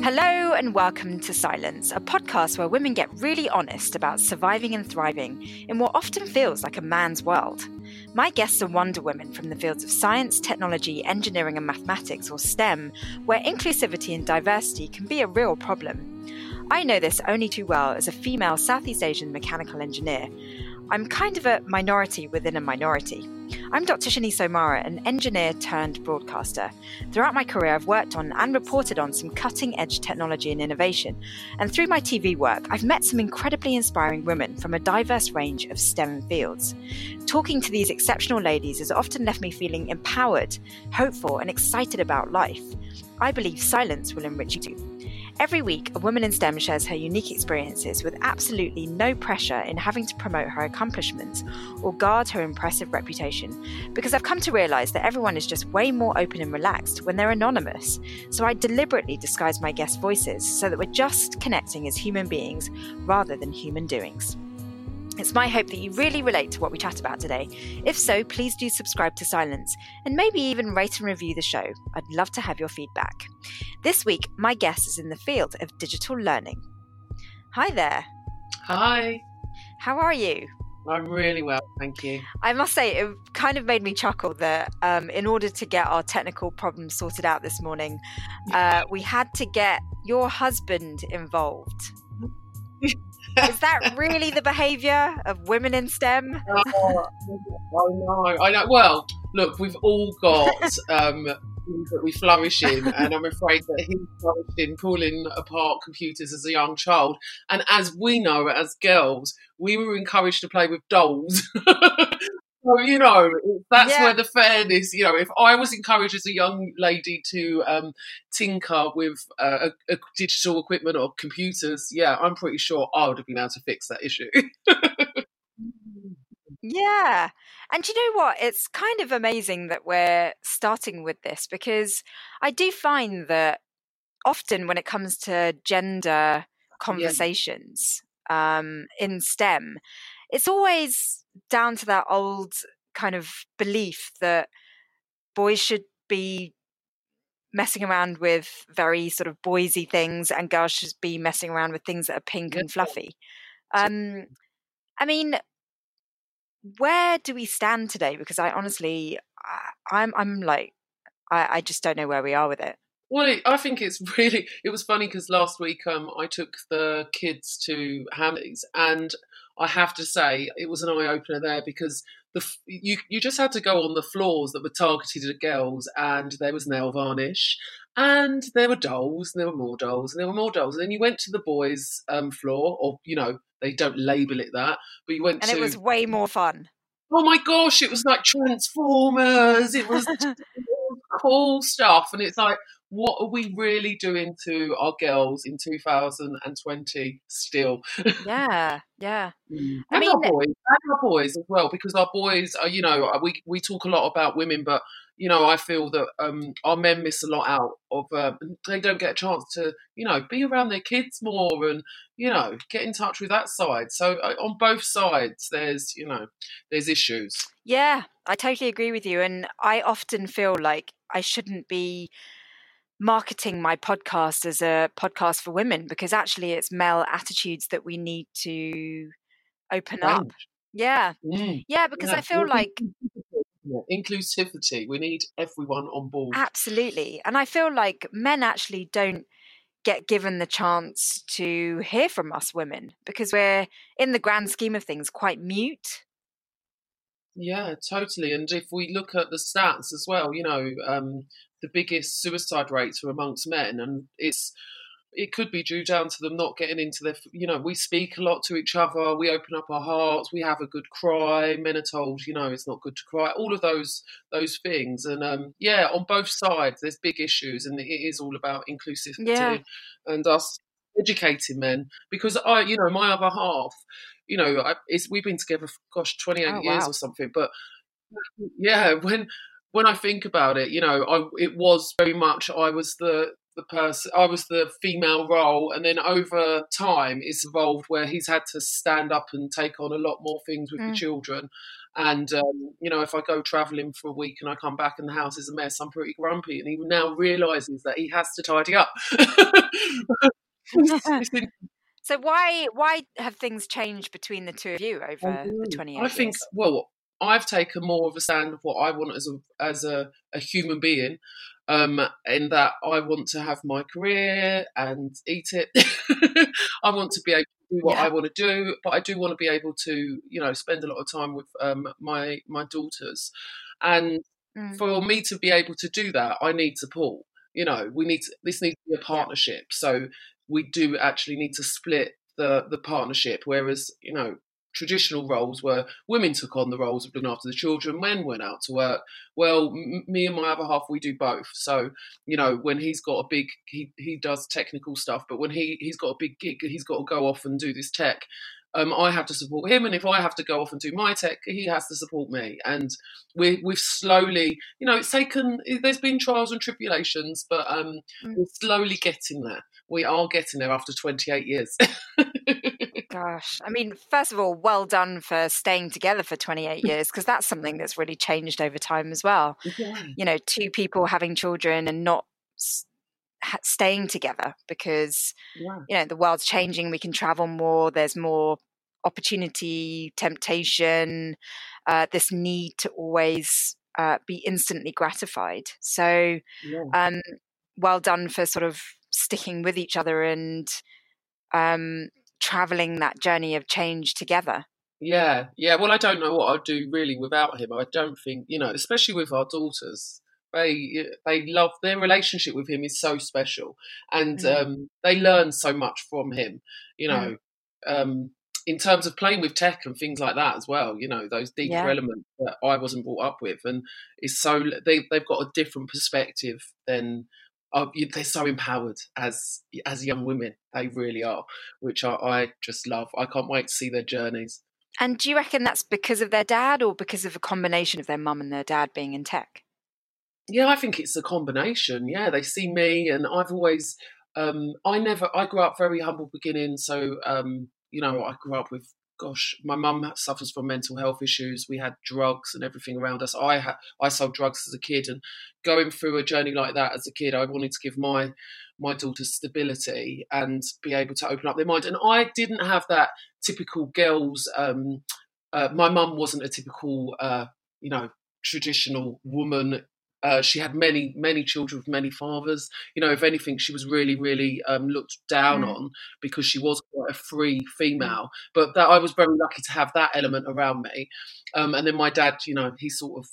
Hello and welcome to Silence, a podcast where women get really honest about surviving and thriving in what often feels like a man's world. My guests are Wonder Women from the fields of science, technology, engineering, and mathematics, or STEM, where inclusivity and diversity can be a real problem. I know this only too well as a female Southeast Asian mechanical engineer. I'm kind of a minority within a minority. I'm Dr. Shini Somara, an engineer turned broadcaster. Throughout my career, I've worked on and reported on some cutting edge technology and innovation. And through my TV work, I've met some incredibly inspiring women from a diverse range of STEM fields. Talking to these exceptional ladies has often left me feeling empowered, hopeful, and excited about life. I believe silence will enrich you too. Every week, a woman in STEM shares her unique experiences with absolutely no pressure in having to promote her accomplishments or guard her impressive reputation, because I've come to realise that everyone is just way more open and relaxed when they're anonymous. So I deliberately disguise my guest voices so that we're just connecting as human beings rather than human doings. It's my hope that you really relate to what we chat about today. If so, please do subscribe to Silence and maybe even rate and review the show. I'd love to have your feedback. This week, my guest is in the field of digital learning. Hi there. Hi. How are you? I'm really well, thank you. I must say, it kind of made me chuckle that um, in order to get our technical problems sorted out this morning, uh, we had to get your husband involved. Is that really the behaviour of women in STEM? Oh, I know, I know. Well, look, we've all got um, things that we flourish in, and I'm afraid that he flourished in pulling apart computers as a young child. And as we know, as girls, we were encouraged to play with dolls. So, you know, that's Yeah. where the fairness, you know, if I was encouraged as a young lady to um, tinker with uh, a, a digital equipment or computers, yeah, I'm pretty sure I would have been able to fix that issue. Yeah. And you know what? It's kind of amazing that we're starting with this because I do find that often when it comes to gender conversations um, in STEM, it's always down to that old kind of belief that boys should be messing around with very sort of boysy things and girls should be messing around with things that are pink and fluffy. Um, I mean, where do we stand today? Because I honestly, I, I'm, I'm like, I, I just don't know where we are with it. Well, it, I think it's really. It was funny because last week um, I took the kids to Hamleys, and I have to say it was an eye opener there because the you you just had to go on the floors that were targeted at girls, and there was nail varnish, and there were dolls, and there were more dolls, and there were more dolls, and then you went to the boys' um, floor, or you know they don't label it that, but you went And to. it was way more fun. oh my gosh! It was like Transformers. It was cool stuff. And it's like, what are we really doing to our girls in 2020 still? yeah, yeah. And I our boys, and our boys as well, because our boys are, you know, we we talk a lot about women, but you know, I feel that um, our men miss a lot out of. Um, they don't get a chance to, you know, be around their kids more and you know get in touch with that side. So uh, on both sides, there's you know, there's issues. Yeah, I totally agree with you. And I often feel like I shouldn't be marketing my podcast as a podcast for women because actually it's male attitudes that we need to open up. Change. Yeah. Mm. Yeah, because I feel like Yeah, inclusivity. We need everyone on board. Absolutely. And I feel like men actually don't get given the chance to hear from us women because we're, in the grand scheme of things, quite mute. Yeah, totally. And if we look at the stats as well, you know, um, the biggest suicide rates are amongst men, and it's it could be due down to them not getting into their. You know, we speak a lot to each other. We open up our hearts. We have a good cry. Men are told, you know, it's not good to cry. All of those those things, and um, yeah, on both sides, there's big issues, and it is all about inclusivity Yeah. and us educating men because I, you know, my other half, you know, I, it's we've been together for gosh, 28 Oh, years wow. or something, but yeah, when when I think about it, you know, I it was very much I was the the person I was the female role, and then over time it's evolved where he's had to stand up and take on a lot more things with Mm. the children, And um, you know, if I go travelling for a week and I come back and the house is a mess, I'm pretty grumpy. And he now realizes that he has to tidy up. so why why have things changed between the two of you over the twenty years? I think well I've taken more of a stand of what I want as a as a, a human being, um, in that I want to have my career and eat it. I want to be able to do what yeah. I want to do, but I do want to be able to, you know, spend a lot of time with um, my my daughters, and mm. for me to be able to do that, I need support. You know, we need to, this needs to be a partnership. So we do actually need to split the the partnership. Whereas, you know, traditional roles where women took on the roles of looking after the children, men went out to work. Well, m- me and my other half, we do both. So, you know, when he's got a big, he, he does technical stuff, but when he, he's got a big gig, he's got to go off and do this tech. Um, I have to support him, and if I have to go off and do my tech, he has to support me. And we, we've slowly, you know, it's taken. There's been trials and tribulations, but um, mm. we're slowly getting there. We are getting there after 28 years. Gosh, I mean, first of all, well done for staying together for 28 years because that's something that's really changed over time as well. Yeah. You know, two people having children and not staying together because yeah. you know the world's changing. We can travel more. There's more opportunity, temptation, uh, this need to always uh, be instantly gratified. So, yeah. um, well done for sort of sticking with each other and um, traveling that journey of change together. Yeah, yeah. Well, I don't know what I'd do really without him. I don't think you know, especially with our daughters. They they love their relationship with him is so special, and mm. um, they learn so much from him. You know, mm. um, in terms of playing with tech and things like that as well. You know, those deeper yeah. elements that I wasn't brought up with, and it's so they they've got a different perspective than are, they're so empowered as as young women. They really are, which I, I just love. I can't wait to see their journeys. And do you reckon that's because of their dad, or because of a combination of their mum and their dad being in tech? Yeah, I think it's a combination. Yeah, they see me, and I've always, um, I never, I grew up very humble beginning. So, um, you know, I grew up with gosh, my mum suffers from mental health issues. We had drugs and everything around us. I had I sold drugs as a kid, and going through a journey like that as a kid, I wanted to give my my daughters stability and be able to open up their mind. And I didn't have that typical girls. Um, uh, my mum wasn't a typical, uh, you know, traditional woman uh, she had many, many children with many fathers. You know, if anything, she was really, really um, looked down mm. on because she was quite a free mm. female. But that I was very lucky to have that element around me. Um, and then my dad, you know, he sort of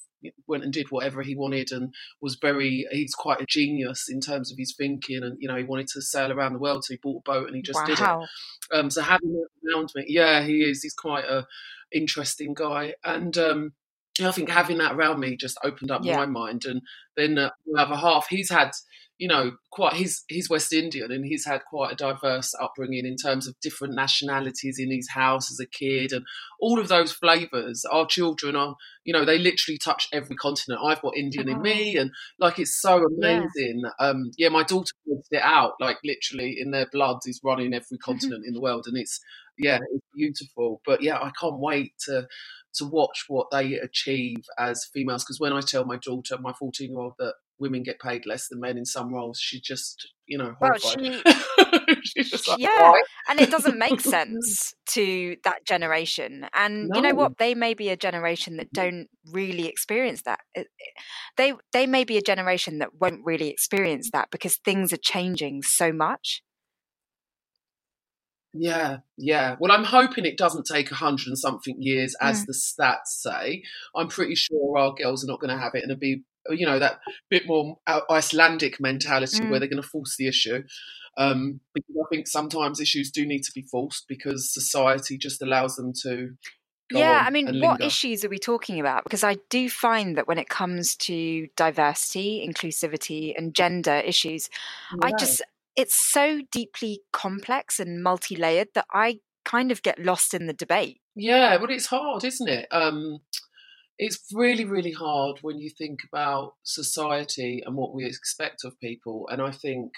went and did whatever he wanted and was very he's quite a genius in terms of his thinking and you know he wanted to sail around the world so he bought a boat and he just wow. did it um, so having him around me yeah he is he's quite a interesting guy and um, I think having that around me just opened up yeah. my mind. And then uh, the other half, he's had, you know, quite he's he's West Indian and he's had quite a diverse upbringing in terms of different nationalities in his house as a kid, and all of those flavors. Our children are, you know, they literally touch every continent. I've got Indian in me, and like it's so amazing. Yeah, um, yeah my daughter puts it out, like literally in their blood is running every continent in the world, and it's yeah, it's beautiful. But yeah, I can't wait to to watch what they achieve as females. Because when I tell my daughter, my 14 year old, that women get paid less than men in some roles, she just, you know, horrified. Well, she, like, yeah, Why? and it doesn't make sense to that generation. And no. you know what? They may be a generation that don't really experience that. They they may be a generation that won't really experience that because things are changing so much. Yeah, yeah. Well, I'm hoping it doesn't take a hundred and something years, as mm. the stats say. I'm pretty sure our girls are not going to have it, and it'll be, you know, that bit more Icelandic mentality mm. where they're going to force the issue. Um, because I think sometimes issues do need to be forced because society just allows them to. yeah, I mean, what issues are we talking about? Because I do find that when it comes to diversity, inclusivity, and gender issues, yeah. I just it's so deeply complex and multi-layered that I kind of get lost in the debate. Yeah, well, it's hard, isn't it? Um, it's really, really hard when you think about society and what we expect of people. And I think,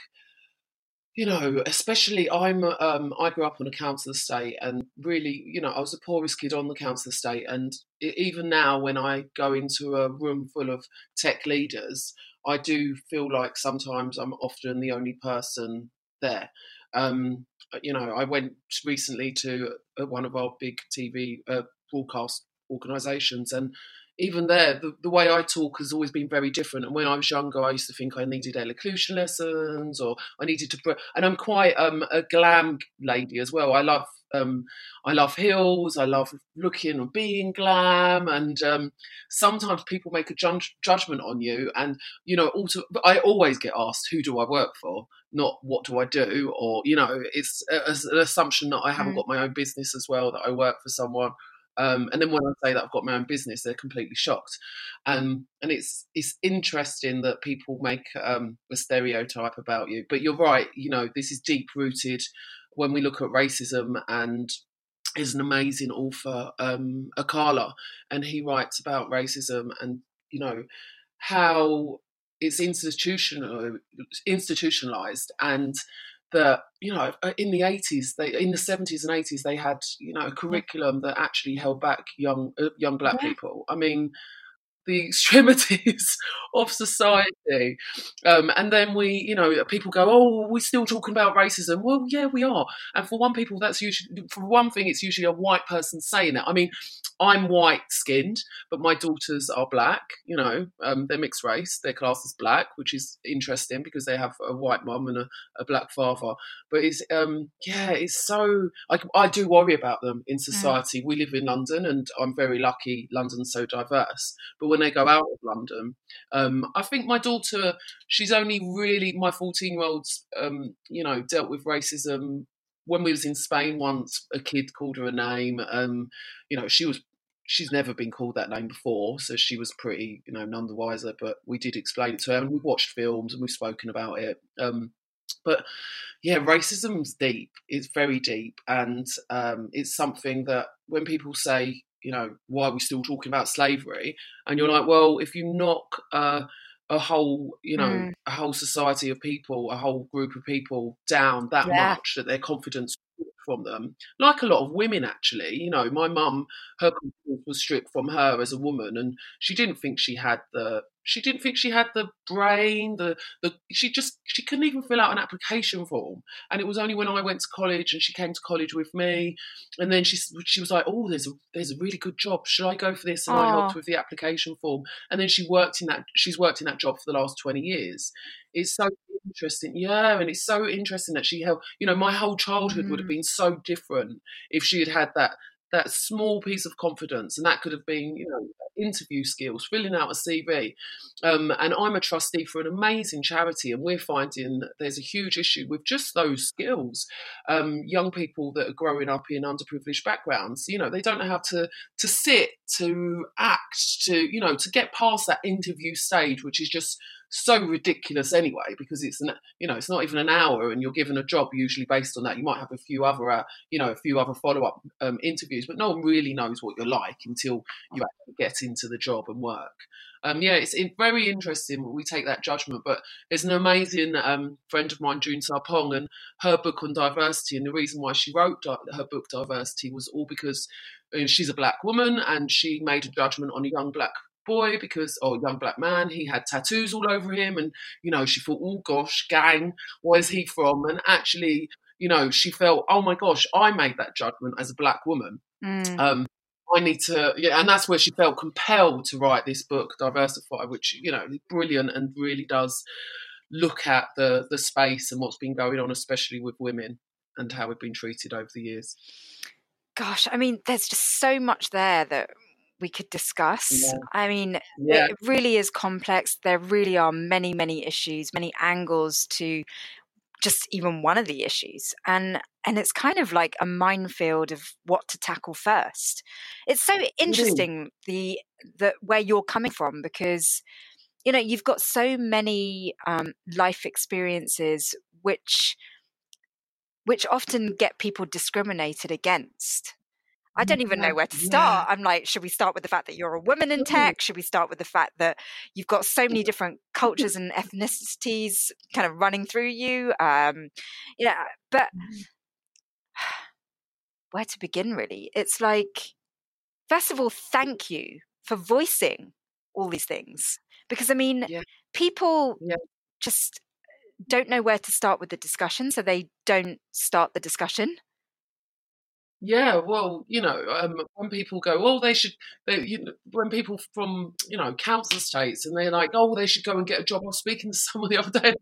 you know, especially I'm um, I grew up on a council estate, and really, you know, I was the poorest kid on the council estate, and even now, when I go into a room full of tech leaders, I do feel like sometimes I'm often the only person there. Um, you know, I went recently to uh, one of our big TV uh, broadcast organisations, and even there, the, the way I talk has always been very different. And when I was younger, I used to think I needed elocution lessons or I needed to. And I'm quite um, a glam lady as well. I love um, I love heels. I love looking and being glam. And um, sometimes people make a judgment on you. And you know, also I always get asked, "Who do I work for?" Not what do I do, or you know, it's a, an assumption that I haven't mm. got my own business as well, that I work for someone um, and then when I say that I've got my own business, they're completely shocked. Um, and it's it's interesting that people make um, a stereotype about you. But you're right. You know, this is deep rooted when we look at racism and is an amazing author, um, Akala, and he writes about racism and you know how it's institutional institutionalized and that you know uh, in the 80s they in the 70s and 80s they had you know a curriculum that actually held back young uh, young black yeah. people i mean the extremities of society. Um, and then we, you know, people go, "Oh, we're still talking about racism." Well, yeah, we are. And for one people, that's usually for one thing, it's usually a white person saying it. I mean, I'm white skinned, but my daughters are black. You know, um, they're mixed race. their class is black, which is interesting because they have a white mum and a, a, black father. But it's, um, yeah, it's so. I, I do worry about them in society. Mm. We live in London, and I'm very lucky. London's so diverse. But when they go out of London, um, I think my daughter, she's only really my 14 year old's, um, you know, dealt with racism when we was in Spain once, a kid called her a name. Um, you know, she was she's never been called that name before, so she was pretty, you know, none the wiser. But we did explain it to her, and we've watched films and we've spoken about it. Um, but yeah, racism's deep. It's very deep, and um, it's something that when people say, you know, why are we still talking about slavery? And you're like, well, if you knock uh, a whole, you know, mm. a whole society of people, a whole group of people down that yeah. much that their confidence from them, like a lot of women actually. You know, my mum, her confidence was stripped from her as a woman, and she didn't think she had the she didn't think she had the brain the the she just she couldn't even fill out an application form. And it was only when i went to college and she came to college with me and then she she was like oh there's a there's a really good job. Should i go for this? And Aww. i helped with the application form. And then she worked in that she's worked in that job for the last 20 years. It's so interesting yeah and it's so interesting that she helped you know my whole childhood mm. would have mm. been so different if she had had that that small piece of confidence, and that could have been, you know, interview skills, filling out a CV. Um, and I'm a trustee for an amazing charity, and we're finding there's a huge issue with just those skills. Um, young people that are growing up in underprivileged backgrounds, you know, they don't know how to to sit, to act, to you know, to get past that interview stage, which is just so ridiculous anyway because it's an you know it's not even an hour and you're given a job usually based on that. You might have a few other uh, you know a few other follow-up um, interviews but no one really knows what you're like until you actually get into the job and work. Um, yeah it's very interesting we take that judgment but there's an amazing um, friend of mine June Sarpong and her book on diversity and the reason why she wrote di- her book diversity was all because uh, she's a black woman and she made a judgment on a young black boy because oh young black man he had tattoos all over him and you know she thought oh gosh gang where's he from and actually you know she felt oh my gosh i made that judgment as a black woman mm. um, I need to, yeah, and that's where she felt compelled to write this book, Diversify, which you know is brilliant and really does look at the the space and what's been going on, especially with women and how we've been treated over the years. Gosh, I mean, there's just so much there that we could discuss. Yeah. I mean, yeah. it really is complex. There really are many, many issues, many angles to just even one of the issues. And and it's kind of like a minefield of what to tackle first. It's so interesting the the where you're coming from because you know you've got so many um, life experiences which which often get people discriminated against I don't even know where to start. Yeah. I'm like, should we start with the fact that you're a woman in tech? Should we start with the fact that you've got so many different cultures and ethnicities kind of running through you? Um, yeah, but mm-hmm. where to begin really? It's like, first of all, thank you for voicing all these things. Because I mean, yeah. people yeah. just don't know where to start with the discussion, so they don't start the discussion. Yeah, well, you know, um, when people go, oh, they should, they, you know, when people from, you know, council estates and they're like, oh, they should go and get a job. I was speaking to someone the other day.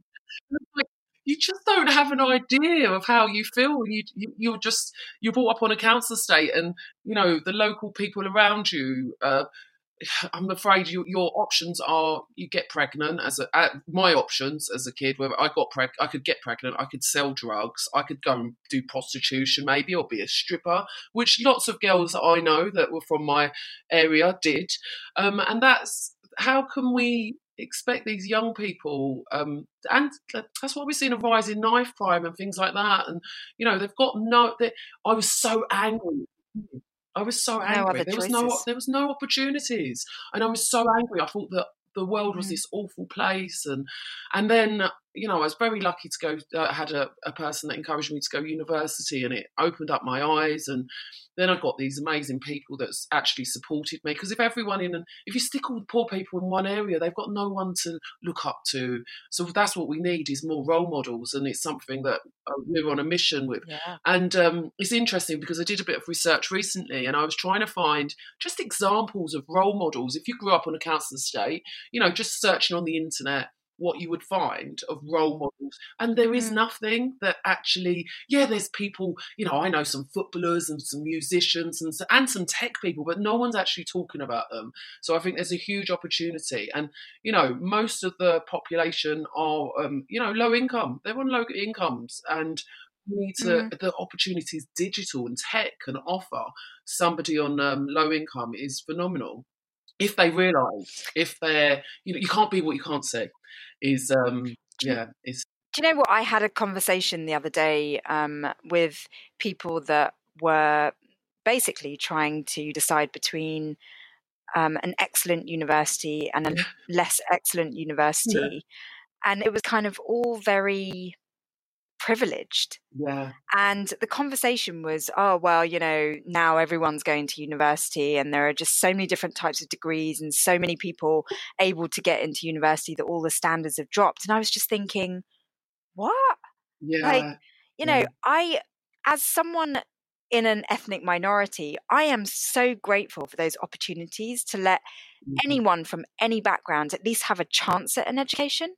Like, you just don't have an idea of how you feel. You, you you're just you're brought up on a council estate, and you know the local people around you. Uh, I'm afraid you, your options are you get pregnant as a uh, my options as a kid. Where I got preg, I could get pregnant. I could sell drugs. I could go and do prostitution, maybe, or be a stripper, which lots of girls that I know that were from my area did. Um, and that's how can we expect these young people, um, and that's why we're seeing a rise in knife crime and things like that. And you know, they've got no. They, I was so angry I was so angry. No there was no there was no opportunities, and I was so angry. I thought that the world was mm. this awful place, and and then you know I was very lucky to go. I uh, had a, a person that encouraged me to go university, and it opened up my eyes. And then I got these amazing people that actually supported me. Because if everyone in, if you stick all the poor people in one area, they've got no one to look up to. So that's what we need is more role models, and it's something that uh, we're on a mission with. Yeah. And um, it's interesting because I did a bit of research recently, and I was trying to find just examples of role models. If you grew up on a council estate, you know, just searching on the internet what you would find of role models. And there is mm. nothing that actually, yeah, there's people, you know, I know some footballers and some musicians and, and some tech people, but no one's actually talking about them. So I think there's a huge opportunity. And, you know, most of the population are, um, you know, low income. They're on low incomes. And we need to, mm. the opportunities digital and tech can offer somebody on um, low income is phenomenal if they realise if they're you know you can't be what you can't see is um yeah is do you know what? I had a conversation the other day um with people that were basically trying to decide between um, an excellent university and a less excellent university yeah. and it was kind of all very privileged. Yeah. And the conversation was, oh, well, you know, now everyone's going to university and there are just so many different types of degrees and so many people able to get into university that all the standards have dropped. And I was just thinking, what? Yeah. Like, you know, yeah. I, as someone in an ethnic minority, I am so grateful for those opportunities to let mm-hmm. anyone from any background at least have a chance at an education.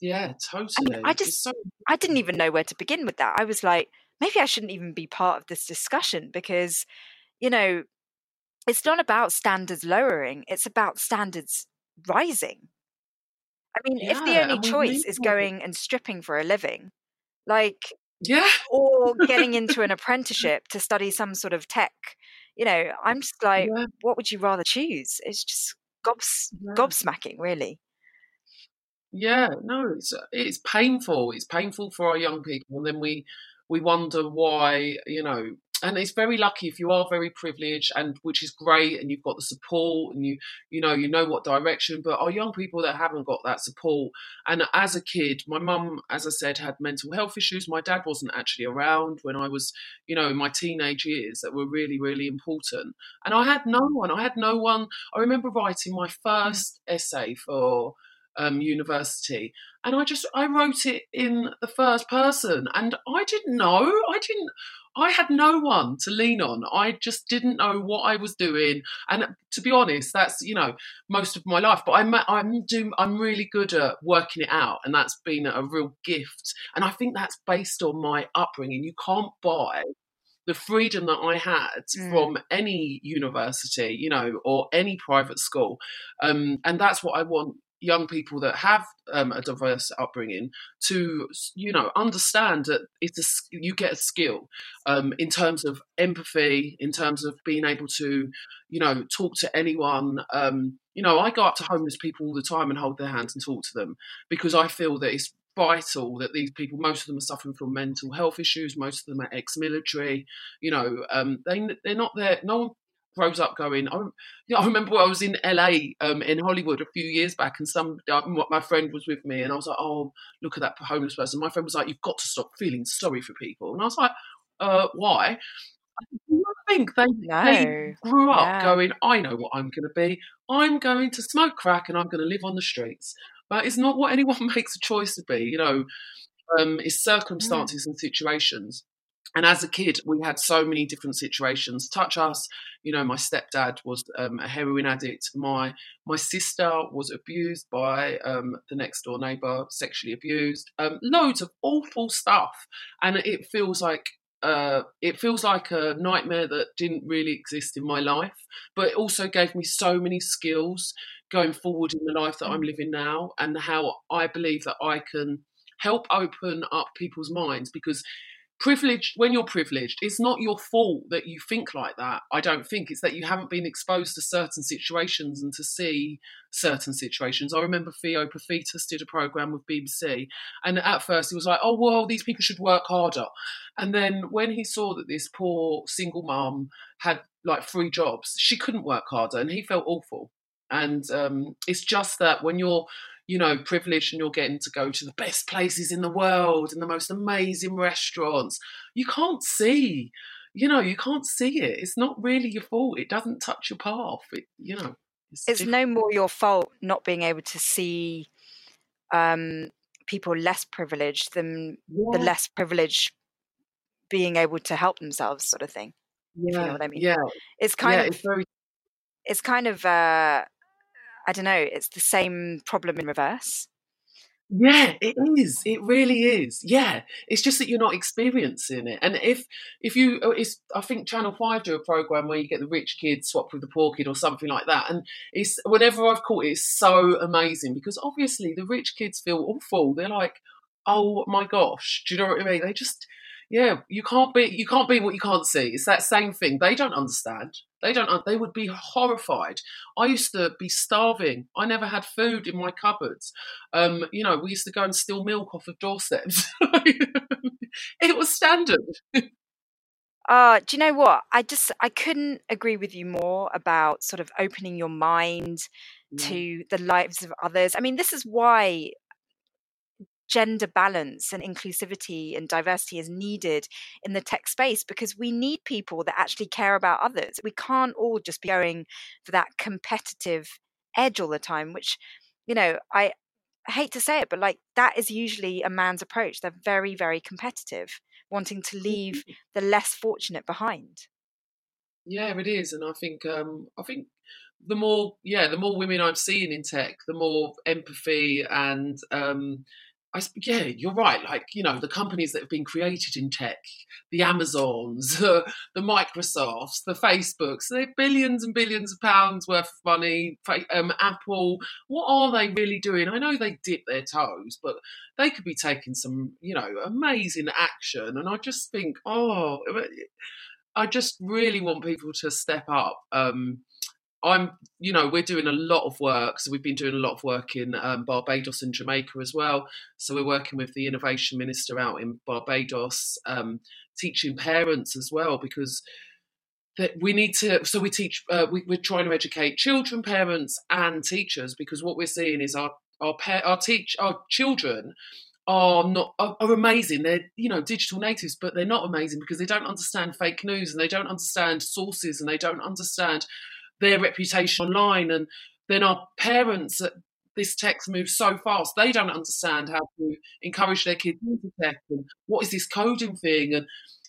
Yeah, totally. I, I just, so- I didn't even know where to begin with that. I was like, maybe I shouldn't even be part of this discussion because, you know, it's not about standards lowering; it's about standards rising. I mean, yeah, if the only choice is going and stripping for a living, like, yeah, or getting into an apprenticeship to study some sort of tech, you know, I'm just like, yeah. what would you rather choose? It's just gobs yeah. gobsmacking, really. Yeah, no, it's it's painful. It's painful for our young people, and then we we wonder why, you know. And it's very lucky if you are very privileged, and which is great, and you've got the support, and you you know you know what direction. But our young people that haven't got that support, and as a kid, my mum, as I said, had mental health issues. My dad wasn't actually around when I was, you know, in my teenage years that were really really important, and I had no one. I had no one. I remember writing my mm. first essay for um, university, and I just I wrote it in the first person, and I didn't know. I didn't. I had no one to lean on. I just didn't know what I was doing, and to be honest, that's you know most of my life. But I'm I'm doing I'm really good at working it out, and that's been a real gift. And I think that's based on my upbringing. You can't buy the freedom that I had mm. from any university, you know, or any private school. Um, and that's what I want young people that have um, a diverse upbringing to you know understand that it's a you get a skill um, in terms of empathy in terms of being able to you know talk to anyone um, you know i go up to homeless people all the time and hold their hands and talk to them because i feel that it's vital that these people, most of them are suffering from mental health issues, most of them are ex-military. You know, um, they they're not there. No one grows up going. I, you know, I remember I was in LA um, in Hollywood a few years back, and some uh, my friend was with me, and I was like, "Oh, look at that homeless person." My friend was like, "You've got to stop feeling sorry for people," and I was like, uh, "Why?" I think they, no. they grew up yeah. going, I know what I'm going to be. I'm going to smoke crack and I'm going to live on the streets. But it's not what anyone makes a choice to be. You know, um, it's circumstances mm. and situations. And as a kid, we had so many different situations touch us. You know, my stepdad was um, a heroin addict. My my sister was abused by um, the next door neighbour, sexually abused. Um, loads of awful stuff, and it feels like uh, it feels like a nightmare that didn't really exist in my life, but it also gave me so many skills going forward in the life that I'm living now, and how I believe that I can help open up people's minds because privileged when you're privileged it's not your fault that you think like that i don't think. It's that you haven't been exposed to certain situations and to see certain situations. I remember theo Paphitis did a program with bbc and at first he was like oh well these people should work harder. And then when he saw that this poor single mom had like three jobs she couldn't work harder and he felt awful. And um, it's just that when you're you know, privileged and you're getting to go to the best places in the world and the most amazing restaurants. You can't see, you know, you can't see it. It's not really your fault. It doesn't touch your path. It, you know, it's, it's no more your fault not being able to see um, people less privileged than yeah. the less privileged being able to help themselves, sort of thing. Yeah, you know what I mean. Yeah, it's kind yeah, of it's, very... it's kind of uh, I don't know, it's the same problem in reverse. Yeah, it is. It really is. Yeah, it's just that you're not experiencing it. And if if you, oh, it's I think Channel Five do a program where you get the rich kid swapped with the poor kid or something like that. And it's whenever I've caught it, it's so amazing because obviously the rich kids feel awful. They're like, oh my gosh, do you know what I mean? They just yeah, you can't be you can't be what you can't see. It's that same thing. They don't understand. They don't. They would be horrified. I used to be starving. I never had food in my cupboards. Um, you know, we used to go and steal milk off of doorsteps. it was standard. Uh, do you know what? I just I couldn't agree with you more about sort of opening your mind mm. to the lives of others. I mean, this is why gender balance and inclusivity and diversity is needed in the tech space because we need people that actually care about others. We can't all just be going for that competitive edge all the time, which, you know, I, I hate to say it, but like that is usually a man's approach. They're very, very competitive, wanting to leave mm-hmm. the less fortunate behind. Yeah, it is, and I think um, I think the more yeah, the more women I'm seeing in tech, the more empathy and um, I, yeah, you're right. Like, you know, the companies that have been created in tech, the Amazons, the, Microsofts, the Facebooks, they're billions and billions of pounds worth of money. Um, Apple, what are they really doing? I know they dip their toes, but they could be taking some, you know, amazing action. And I just think, oh, I just really want people to step up. Um, I'm, you know, we're doing a lot of work. So we've been doing a lot of work in um, Barbados and Jamaica as well. So we're working with the innovation minister out in Barbados, um, teaching parents as well because that we need to. So we teach. Uh, we, are trying to educate children, parents, and teachers because what we're seeing is our our pa- our teach our children are not are, are, amazing. They're you know digital natives, but they're not amazing because they don't understand fake news and they don't understand sources and they don't understand their reputation online. And then our parents, this text moves so fast, they don't understand how to encourage their kids into tech and what is this coding thing. And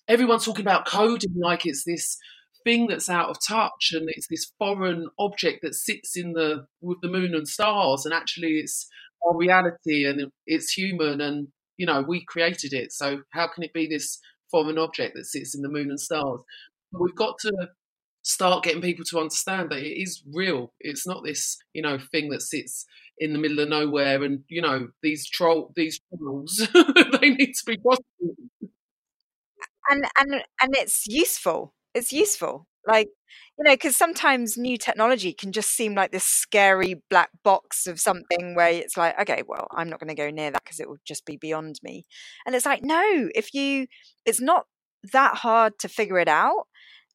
everyone's talking about coding like it's this thing that's out of touch and it's this foreign object that sits in the with the moon and stars and actually it's our reality and it's human and you know we created it so how can it be this foreign object that sits in the moon and stars we've got to start getting people to understand that it is real. It's not this, you know, thing that sits in the middle of nowhere and, you know, these troll these trolls they need to be prosecuted. And and and it's useful. It's useful. Like, you know, because sometimes new technology can just seem like this scary black box of something where it's like, okay, well, I'm not going to go near that because it will just be beyond me. And it's like, no, if you, it's not that hard to figure it out.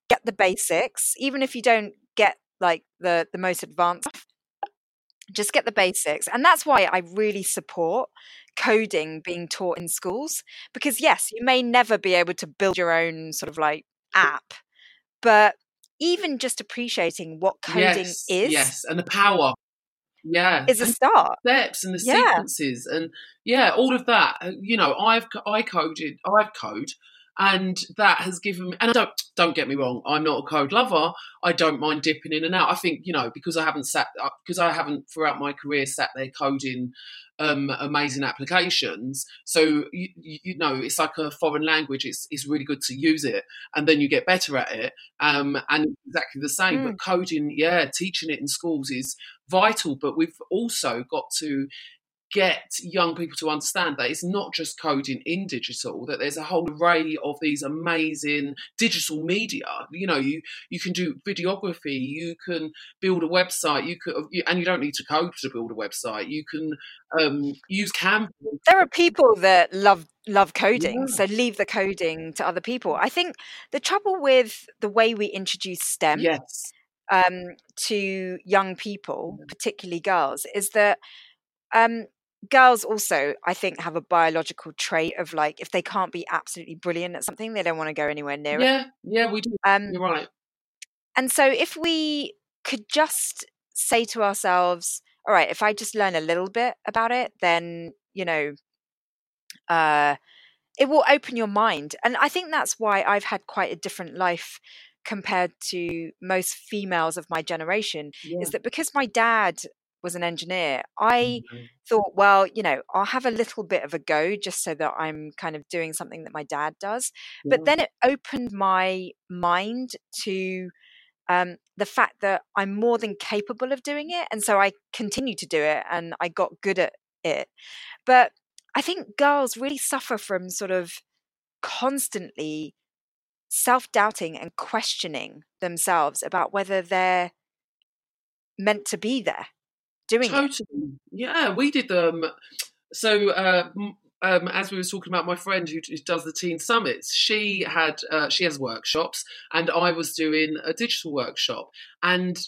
Get the basics, even if you don't get like the the most advanced just get the basics. And that's why i really support coding being taught in schools because yes you may never be able to build your own sort of like app but even just appreciating what coding yes, is yes and the power. Yeah is a start. steps and the Yeah. sequences and yeah all of that Uh, you know i've i coded i've code and that has given me and don't don't get me wrong i'm not a code lover. I don't mind dipping in and out. I think you know because i haven't sat because i haven't throughout my career sat there coding um, amazing applications. So you, you you know it's like a foreign language. It's it's really good to use it and then you get better at it. Um, and exactly the same Mm. but coding yeah teaching it in schools is vital. But we've also got to get young people to understand that it's not just coding in digital that there's a whole array of these amazing digital media. You know you you can do videography you can build a website you could and you don't need to code to build a website. You can um, use canva. There are people that love love coding Yeah. so leave the coding to other people. I think the trouble with the way we introduce stem yes. um, to young people, particularly girls, is that um, girls also, I think, have a biological trait of like if they can't be absolutely brilliant at something, they don't want to go anywhere near it. yeah yeah we do Um, you're right and so if we could just say to ourselves, all right, if I just learn a little bit about it, then, you know, uh, it will open your mind. And I think that's why I've had quite a different life compared to most females of my generation yeah. is that because my dad was an engineer, I Mhm. thought, well, you know, I'll have a little bit of a go just so that I'm kind of doing something that my dad does. But then it opened my mind to um, the fact that I'm more than capable of doing it. And so I continued to do it and I got good at it. But I think girls really suffer from sort of constantly self doubting and questioning themselves about whether they're meant to be there doing it. Totally. Yeah, we did them. So, uh, um, as we were talking about, my friend who, who does the teen summits, she had uh, she has workshops, and I was doing a digital workshop, and.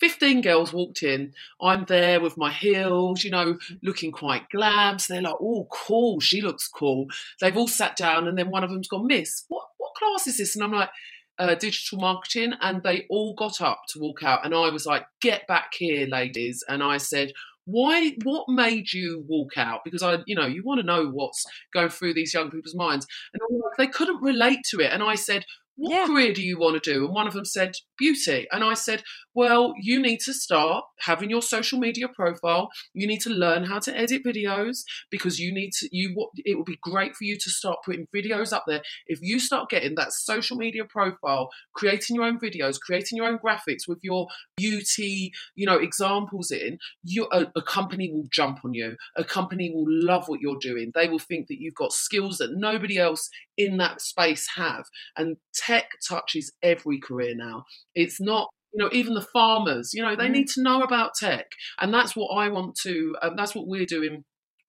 15 girls walked in. I'm there with my heels, you know, looking quite glam. So they're like, oh, cool. She looks cool. They've all sat down, and then one of them's gone, Miss, what, what class is this? And I'm like, uh, digital marketing. And they all got up to walk out. And I was like, get back here, ladies. And I said, why what made you walk out because i you know you want to know what's going through these young people's minds and they couldn't relate to it and i said what Yeah. career do you want to do? And one of them said beauty. And i said well you need to start having your social media profile. You need to learn how to edit videos because you need to you what it would be great for you to start putting videos up there. If you start getting that social media profile creating your own videos creating your own graphics with your beauty you know examples in you a, a company will jump on you. A company will love what you're doing. They will think that you've got skills that nobody else in that space have and tech touches every career now it's not you know even the farmers you know they Mhm. need to know about tech and that's what i want to um, that's what we're doing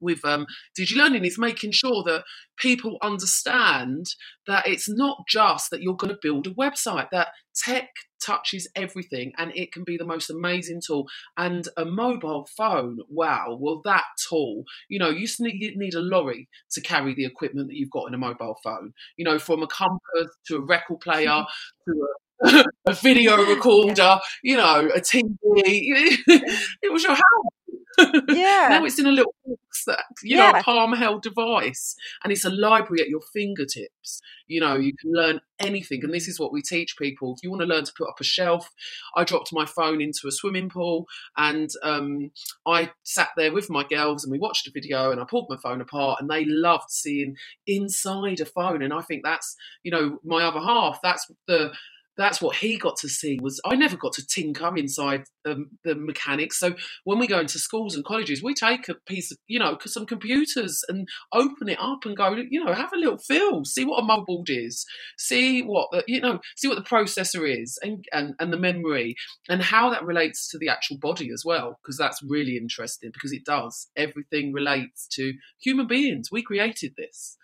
with um, DigiLearning is making sure that people understand that it's not just that you're going to build a website, that tech touches everything and it can be the most amazing tool. And a mobile phone, wow, well, that tool, you know, you need, you need a lorry to carry the equipment that you've got in a mobile phone, you know, from a compass to a record player to a, a video recorder, you know, a TV. it was your house. Yeah. now it's in a little box that you know, Yeah. a palm held device, and it's a library at your fingertips. You know, you can learn anything, and this is what we teach people. If you want to learn to put up a shelf, I dropped my phone into a swimming pool, and um, I sat there with my girls, and we watched a video, and I pulled my phone apart, and they loved seeing inside a phone, and I think that's you know my other half. That's the that's what he got to see was I never got to tinker inside um, the mechanics. So when we go into schools and colleges, we take a piece of, you know, some computers and open it up and go, you know, have a little feel, see what a motherboard is, see what, the, you know, see what the processor is and, and, and the memory and how that relates to the actual body as well, because that's really interesting because it does. Everything relates to human beings. We created this.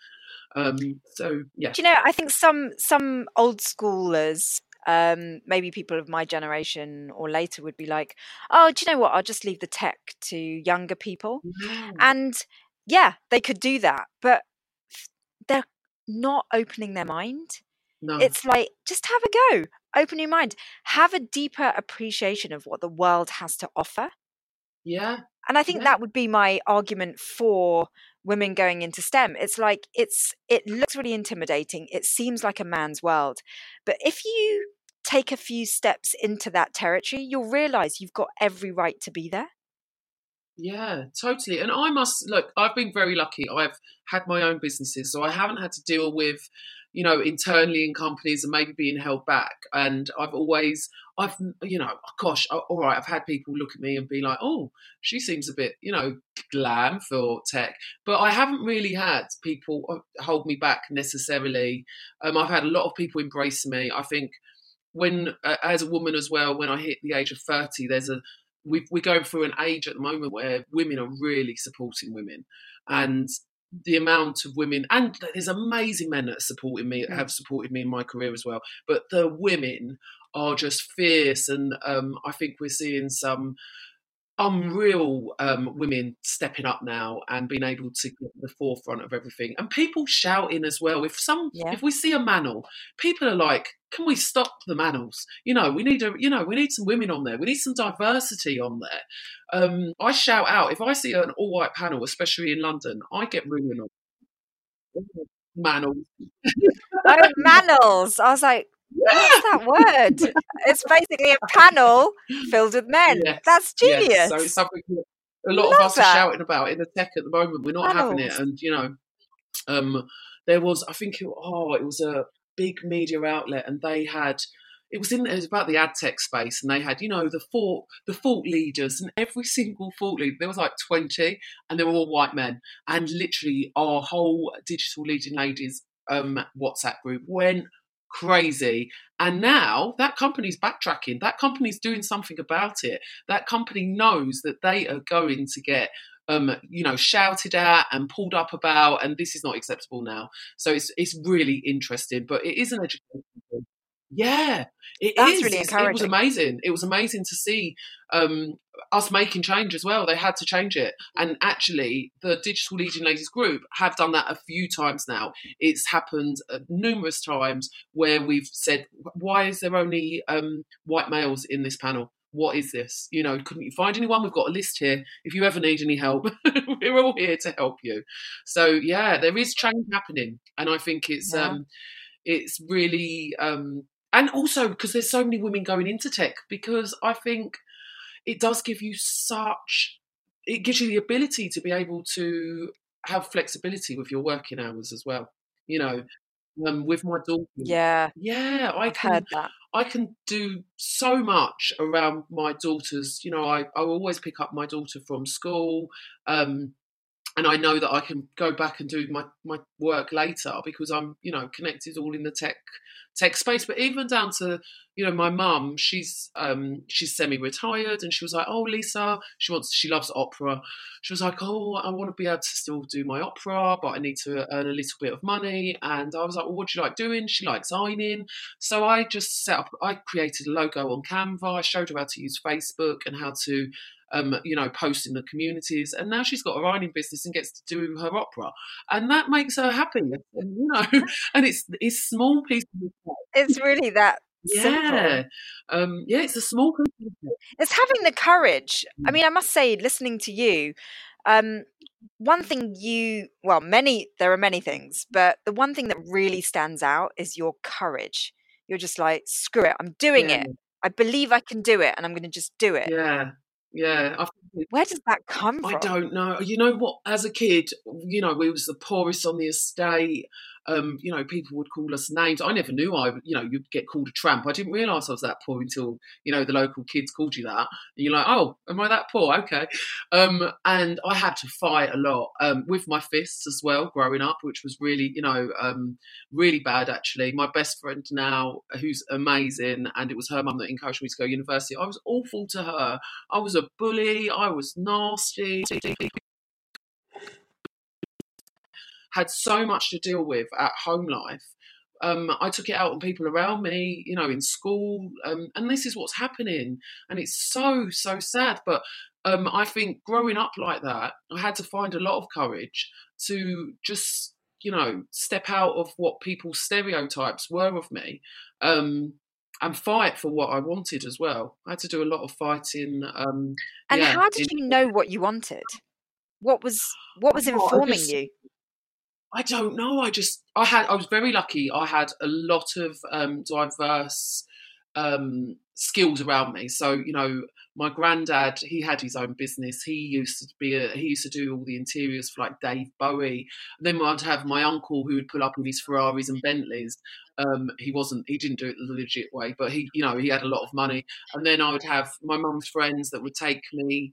Um, so yeah. Do you know? I think some some old schoolers, um, maybe people of my generation or later, would be like, "Oh, do you know what? I'll just leave the tech to younger people." Yeah. And yeah, they could do that, but they're not opening their mind. No. It's like just have a go, open your mind, have a deeper appreciation of what the world has to offer. yeah. And I think Yeah. that would be my argument for women going into STEM. It's like it's it looks really intimidating. It seems like a man's world. But if you take a few steps into that territory, you'll realize you've got every right to be there. Yeah, totally. And I must look, I've been very lucky. I've had my own businesses, so I haven't had to deal with, you know, internally in companies and maybe being held back. And I've always, I've, you know, gosh, all right, I've had people look at me and be like, oh, she seems a bit, you know, glam for tech. But I haven't really had people uh, hold me back necessarily. Um, I've had a lot of people embrace me. I think when, uh, as a woman as well, when I hit the age of 30, there's a, we we're going through an age at the moment where women are really supporting women, and the amount of women and there's amazing men that are supporting me Mm. have supported me in my career as well. But the women are just fierce, and um, I think we're seeing some unreal um, women stepping up now and being able to get the forefront of everything. And people shouting as well. If some Yeah. if we see a manel people are like can we stop the manels you know we need a you know we need some women on there. We need some diversity on there. Um, i shout out if i see an all-white panel especially in london i get really annoyed manel Oh, manels. I was like, what's that word? It's basically a panel filled with men. Yes, That's genius. Yes, so it's something a lot Love of us that. are shouting about in the tech at the moment. We're not having it, and you know, um, there was I think it, oh, it was a big media outlet, and they had it was in it was about the ad tech space, and they had you know the thought the thought leaders, and every single thought leader there was like twenty, and they were all white men, and literally our whole digital leading ladies um, WhatsApp group went crazy. And now that company's backtracking. That company's doing something about it. That company knows that they are going to get, um, you know, shouted at and pulled up about, and this is not acceptable now. So it's it's really interesting, but it is an education. Yeah, it That's is. really It's- It was amazing. It was amazing to see um, us making change as well. They had to change it, and actually, the Digital Leading Ladies group have done that a few times now. It's happened uh, numerous times where we've said, "Why is there only um, white males in this panel? What is this? You know, couldn't you find anyone? We've got a list here. If you ever need any help, we're all here to help you." So yeah, there is change happening, and I think it's Yeah. um, it's really um, and also because there's so many women going into tech because I think it does give you such it gives you the ability to be able to have flexibility with your working hours as well. You know, um, with my daughter, Yeah, yeah, I I've can. I can do so much around my daughters. You know, I, I always pick up my daughter from school. Um, and I know that I can go back and do my, my work later because I'm, you know, connected all in the tech tech space. But even down to, you know, my mum, she's um she's semi-retired and she was like, Oh Lisa, she wants she loves opera. She was like, Oh, I want to be able to still do my opera, but I need to earn a little bit of money. And I was like, Well, what do you like doing? She likes ironing. So I just set up I created a logo on Canva, I showed her how to use Facebook and how to um, you know, post in the communities, and now she's got her ironing business and gets to do her opera, and that makes her happy. And, you know, and it's it's small pieces. It's really that Yeah, simple. um, yeah, it's a small piece. Of. It's having the courage. I Mm. mean, I must say, listening to you, um, one thing you, well, many, there are many things, but the one thing that really stands out is your courage. You're just like, screw it, I'm doing Yeah, it. I believe I can do it and I'm going to just do it. yeah, yeah. I think it- Where does that come from? I don't know. You know what? As a kid, you know, we was the poorest on the estate. Um, you know, people would call us names. I never knew I, you know, you'd get called a tramp. I didn't realise I was that poor until you know the local kids called you that, and you're like, oh, am I that poor? Okay. Um, and I had to fight a lot um, with my fists as well growing up, which was really, you know, um, really bad actually. My best friend now, who's amazing, and it was her mum that encouraged me to go to university. I was awful to her. I was a bully. I was nasty had so much to deal with at home life. Um, I took it out on people around me, you know, in school, um, and this is what's happening, and it's so so sad. But um, I think growing up like that, I had to find a lot of courage to just, you know, step out of what people's stereotypes were of me, um, and fight for what I wanted as well. I had to do a lot of fighting. Um, and yeah, how did in- you know what you wanted? What was what was Oh, informing just- you? I don't know. I just I had I was very lucky. I had a lot of um, diverse um, skills around me. So you know, my granddad he had his own business. He used to be a, he used to do all the interiors for like Dave Bowie. And then I'd have my uncle who would pull up in his Ferraris and Bentleys. Um, he wasn't he didn't do it the legit way, but he you know he had a lot of money. And then I would have my mum's friends that would take me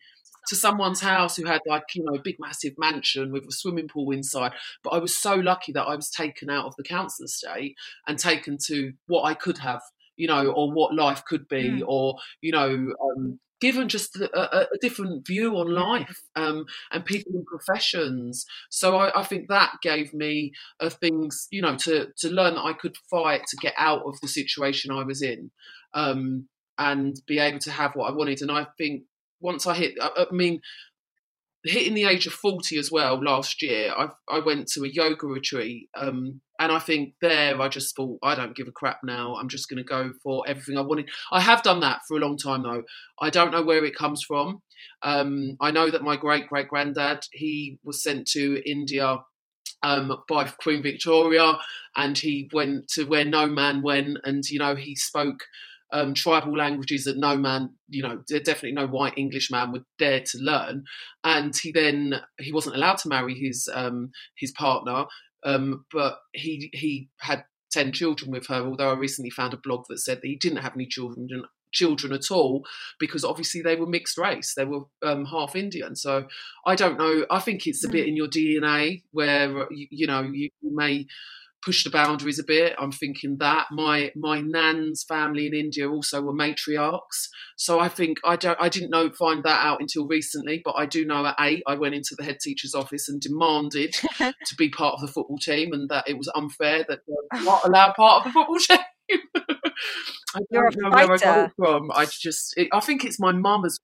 to someone's house who had like you know a big massive mansion with a swimming pool inside but i was so lucky that i was taken out of the council estate and taken to what i could have you know or what life could be Mm. or you know um, given just a, a, different view on life um, and people in professions. So I, I think that gave me of things you know to to learn that i could fight to get out of the situation i was in um, and be able to have what i wanted. And i think once I hit, I, I mean, hitting the age of 40 as well last year, I, I went to a yoga retreat. Um, and I think there I just thought, I don't give a crap now. I'm just going to go for everything I wanted. I have done that for a long time though. I don't know where it comes from. Um, I know that my great great granddad, he was sent to India um, by Queen Victoria, and he went to where no man went, and you know he spoke um, tribal languages that no man, you know, definitely no white English man would dare to learn. And he then he wasn't allowed to marry his um, his partner, um, but he he had ten children with her. Although I recently found a blog that said that he didn't have any children children at all because obviously they were mixed race they were um, half indian so i don't know i think it's a bit in your dna where you, you know you may push the boundaries a bit. I'm thinking that. My my nan's family in india also were matriarchs. So i think i don't i didn't know find that out until recently but i do know at eight i went into the head teacher's office and demanded to be part of the football team and that it was unfair that they're not allowed part of the football team. I don't know where I got it from. I just, it, I think it's my mum as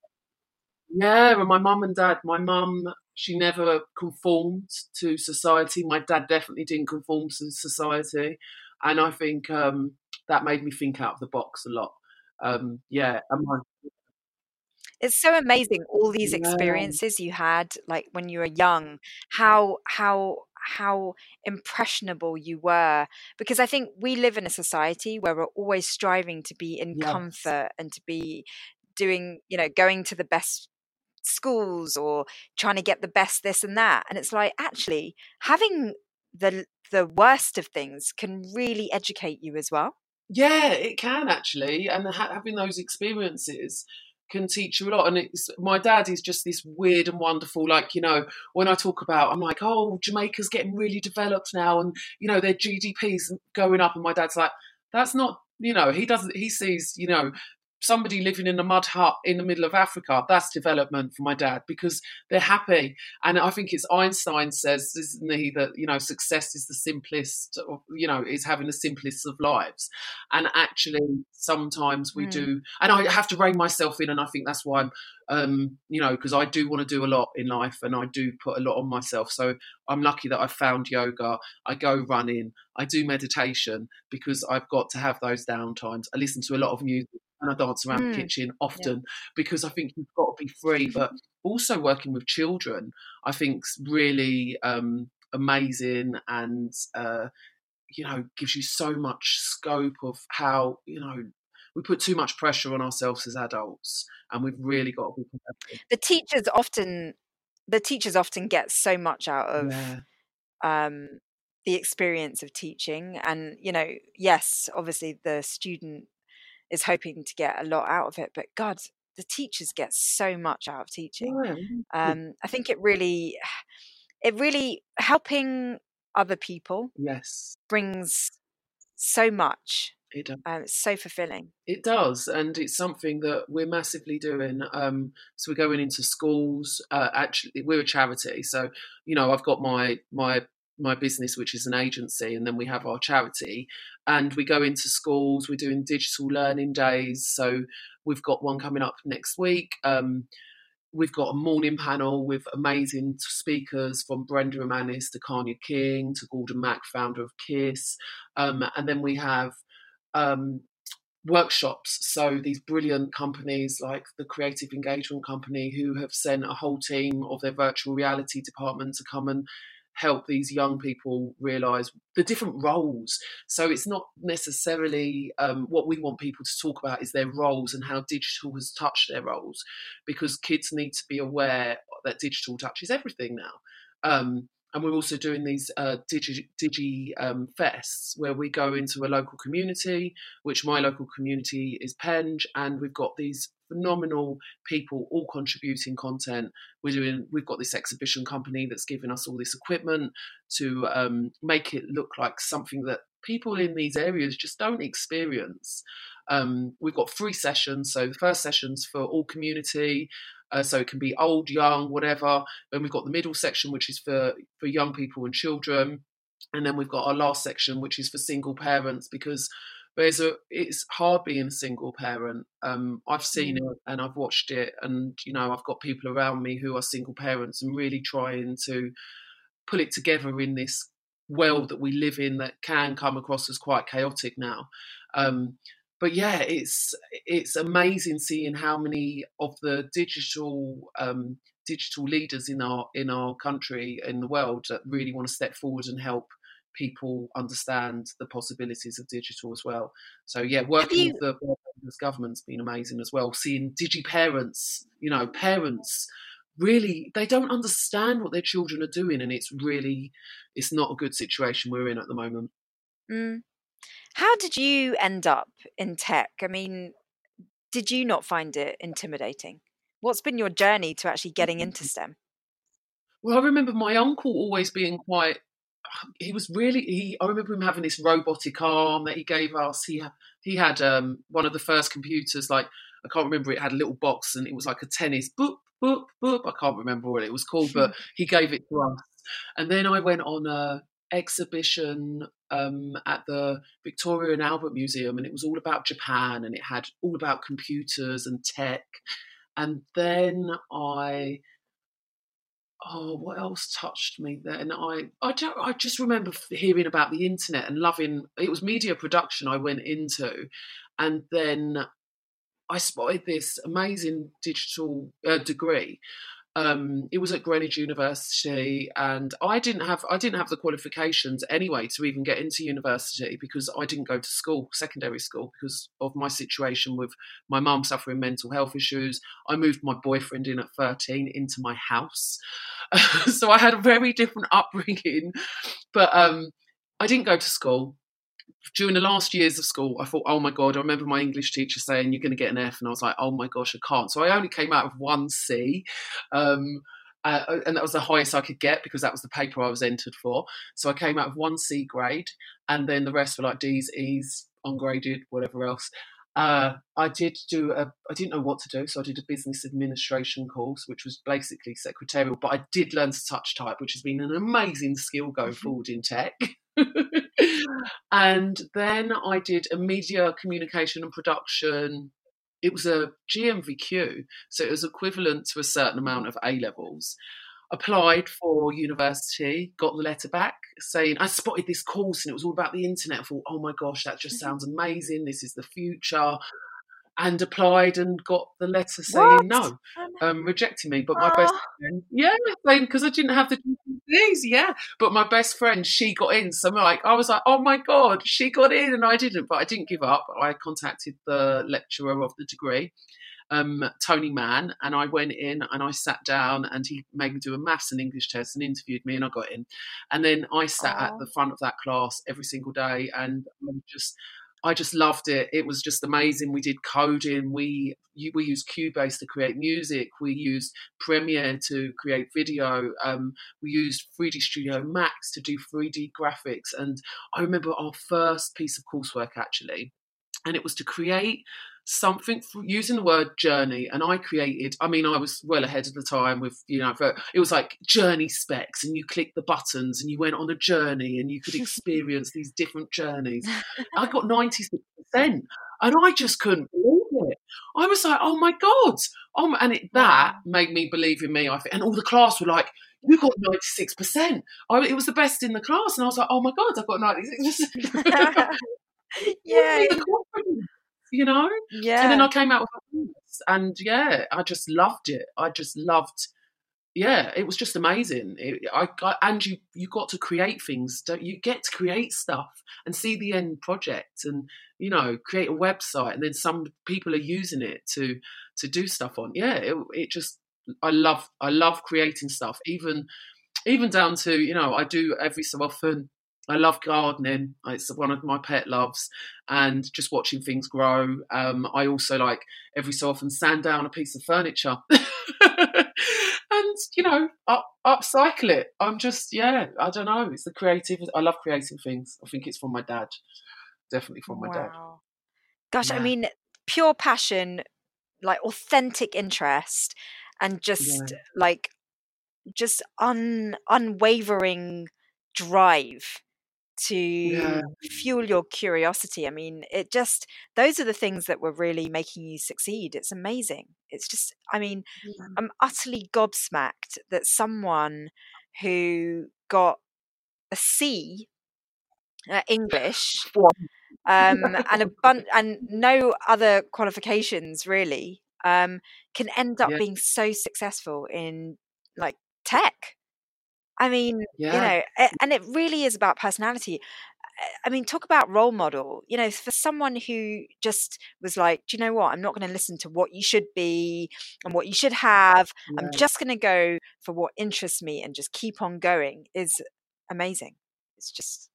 yeah, and my mum and dad. My mum, she never conformed to society. My dad definitely didn't conform to society, and I think um, that made me think out of the box a lot. Um, yeah, my, It's so amazing all these Yeah. experiences you had like when you were young, how how how impressionable you were because I think we live in a society where we're always striving to be in Yes. comfort and to be doing, you know, going to the best schools or trying to get the best this and that and it's like actually having the the worst of things can really educate you as well. Yeah, it can actually, and ha- having those experiences can teach you a lot. And it's my dad is just this weird and wonderful. Like you know, when I talk about, I'm like, oh, Jamaica's getting really developed now, and you know their GDP's going up, and my dad's like, that's not, you know, he doesn't, he sees, you know. Somebody living in a mud hut in the middle of Africa, that's development for my dad because they're happy. And I think it's Einstein says, isn't he, that, you know, success is the simplest, of, you know, is having the simplest of lives and actually sometimes we Mm. do and i have to rein myself in and i think that's why i'm um you know because i do want to do a lot in life and i do put a lot on myself so i'm lucky that i found yoga i go running i do meditation because i've got to have those downtimes i listen to a lot of music and i dance around Mm. the kitchen often because i think you've got to be free but also working with children i think's really um amazing and uh you know gives you so much scope of how you know we put too much pressure on ourselves as adults and we've really got to be competitive. The teachers often the teachers often get so much out of yeah um the experience of teaching and you know yes obviously the student is hoping to get a lot out of it but god the teachers get so much out of teaching Yeah. um, i think it really it really helping other people Yes, brings so much it does. um, it's so fulfilling It does, and it's something that we're massively doing. Um, so we're going into schools. Uh, actually, we're a charity, so you know I've got my my my business, which is an agency, and then we have our charity, and we go into schools. We're doing digital learning days, so we've got one coming up next week. Um, we've got a morning panel with amazing speakers from Brenda Emmanus to Kanya King to Gordon Mac, founder of Kiss, um, and then we have. Um, workshops. So these brilliant companies like the Creative Engagement Company, who have sent a whole team of their virtual reality department to come and help these young people realize the different roles. So it's not necessarily um, what we want people to talk about is their roles and how digital has touched their roles, because kids need to be aware that digital touches everything now. Um, and we're also doing these uh, digi, digi um, fests where we go into a local community, which my local community is Penge, and we've got these phenomenal people all contributing content. We're doing, we've got this exhibition company that's giving us all this equipment to um, make it look like something that people in these areas just don't experience. Um, we've got three sessions. So the first session's for all community. Uh, so it can be old, young, whatever. Then we've got the middle section, which is for for young people and children, and then we've got our last section, which is for single parents because there's a it's hard being a single parent. Um, I've seen Mm. it and I've watched it, and you know I've got people around me who are single parents and really trying to pull it together in this world that we live in that can come across as quite chaotic now. Um, but yeah, it's it's amazing seeing how many of the digital um, digital leaders in our in our country in the world that really want to step forward and help people understand the possibilities of digital as well. So yeah, working you- with the Barbados government's been amazing as well. Seeing digi parents, you know, parents really they don't understand what their children are doing, and it's really it's not a good situation we're in at the moment. Mm. How did you end up in tech? I mean, did you not find it intimidating? What's been your journey to actually getting into STEM? Well, I remember my uncle always being quite. He was really. He. I remember him having this robotic arm that he gave us. He he had um, one of the first computers. Like I can't remember. It had a little box and it was like a tennis. Boop boop boop. I can't remember what it was called, but he gave it to us. And then I went on a exhibition um, at the Victoria and Albert Museum, and it was all about Japan, and it had all about computers and tech. And then I oh, what else touched me then? I I don't I just remember hearing about the internet and loving it was media production I went into, and then I spotted this amazing digital uh, degree. Um, it was at Greenwich University, and I didn't have I didn't have the qualifications anyway to even get into university because I didn't go to school, secondary school, because of my situation with my mum suffering mental health issues. I moved my boyfriend in at thirteen into my house, so I had a very different upbringing. But um, I didn't go to school during the last years of school, I thought, oh my God, I remember my English teacher saying, you're going to get an F. And I was like, oh my gosh, I can't. So I only came out with one C. Um, uh, and that was the highest I could get because that was the paper I was entered for. So I came out with one C grade. And then the rest were like D's, E's, ungraded, whatever else. Uh, I did do a, I didn't know what to do, so I did a business administration course, which was basically secretarial, but I did learn to touch type, which has been an amazing skill going forward in tech. and then I did a media communication and production. It was a GNVQ, so it was equivalent to a certain amount of A levels. Applied for university, got the letter back saying I spotted this course and it was all about the internet. I thought, oh my gosh, that just sounds amazing. This is the future. And applied and got the letter saying What? no, um, rejecting me. But my best Oh. friend, yeah, because I didn't have the GCSEs, yeah. But my best friend, she got in. So I'm like, I was like, oh my god, she got in and I didn't. But I didn't give up. I contacted the lecturer of the degree, um, Tony Mann, and I went in and I sat down, and he made me do a maths and English test and interviewed me, and I got in. And then I sat at the front of that class every single day, and just I just loved it. It was just amazing. We did coding. We we used Cubase to create music. We used Premiere to create video. Um, we used 3D Studio Max to do 3D graphics. And I remember our first piece of coursework actually, and it was to create something using the word journey and i created i mean i was well ahead of the time with you know it was like journey specs and you click the buttons and you went on a journey and you could experience these different journeys i got 96% and i just couldn't believe it i was like oh my god oh and it, that made me believe in me i think and all the class were like you got 96%. I, it was the best in the class. And I was like, oh my God, I've got 96%. yeah you know? Yeah. And then I came out with and yeah, I just loved it. I just loved yeah, it was just amazing. It, I, I, and you you got to create things. Don't you get to create stuff and see the end project, and you know create a website, and then some people are using it to to do stuff on. Yeah, it, it just I love I love creating stuff, even even down to you know I do every so often I love gardening. It's one of my pet loves, and just watching things grow. Um, I also like every so often sand down a piece of furniture, and you know, up, upcycle it. I'm just yeah, I don't know. It's the creative. I love creating things. I think it's from my dad. Definitely from my wow. dad. Gosh, yeah. I mean, pure passion, like authentic interest, and just yeah. like just un unwavering drive to yeah. fuel your curiosity. I mean, it just, those are the things that were really making you succeed. It's amazing. It's just, I mean, yeah. I'm utterly gobsmacked that someone who got a C uh, English um, and a bunch and no other qualifications really um, can end up yeah. being so successful in like tech I mean, yeah. you know, and it really is about personality. I mean, talk about role model. You know, for someone who just was like, do you know what? I'm not going to listen to what you should be and what you should have. Yeah. I'm just going to go for what interests me and just keep on going is amazing. It's just.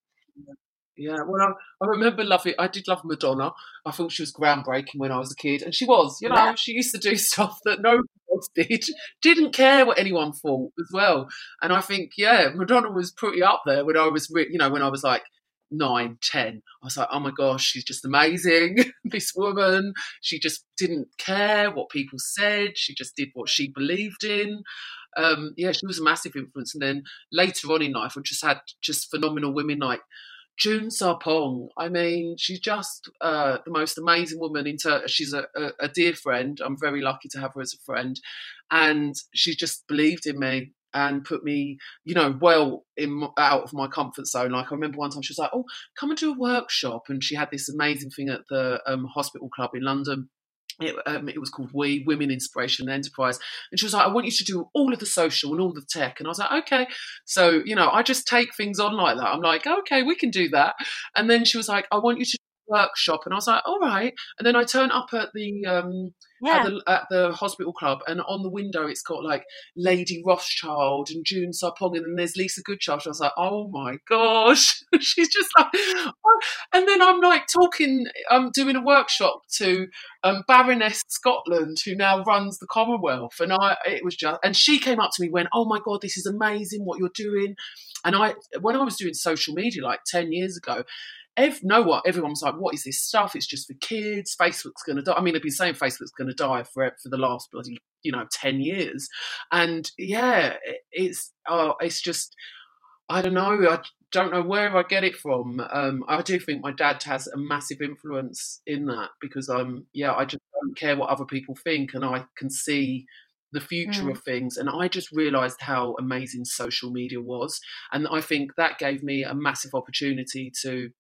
Yeah, well, I, I remember loving. I did love Madonna. I thought she was groundbreaking when I was a kid, and she was. You know, yeah. she used to do stuff that no one did. Didn't care what anyone thought as well. And I think, yeah, Madonna was pretty up there when I was, you know, when I was like nine, ten. I was like, oh my gosh, she's just amazing. this woman, she just didn't care what people said. She just did what she believed in. Um, yeah, she was a massive influence. And then later on in life, I just had just phenomenal women like June Sarpong, I mean, she's just uh, the most amazing woman. In ter- she's a, a, a, dear friend. I'm very lucky to have her as a friend, and she just believed in me and put me, you know, well in out of my comfort zone. Like I remember one time she was like, "Oh, come and do a workshop," and she had this amazing thing at the um, hospital club in London it, um, it, was called We Women Inspiration and Enterprise, and she was like, "I want you to do all of the social and all the tech." And I was like, "Okay." So you know, I just take things on like that. I'm like, "Okay, we can do that." And then she was like, "I want you to workshop," and I was like, "All right." And then I turn up at the um, yeah. at, the, at the hospital club, and on the window it's got like Lady Rothschild and June Sarpong, and then there's Lisa Goodchild. I was like, oh my gosh, she's just like, oh. and then I'm like talking, I'm doing a workshop to um, Baroness Scotland, who now runs the Commonwealth, and I, it was just, and she came up to me, went, oh my god, this is amazing what you're doing, and I, when I was doing social media like ten years ago ev- know what everyone was like, what is this stuff? It's just for kids. Facebook's going to die. I mean, I've been saying Facebook's going to die for for the last bloody you know ten years, and yeah, it's oh, it's just I don't know. I don't know where I get it from. Um, I do think my dad has a massive influence in that because I'm yeah, I just don't care what other people think, and I can see the future mm. of things. And I just realized how amazing social media was. And I think that gave me a massive opportunity to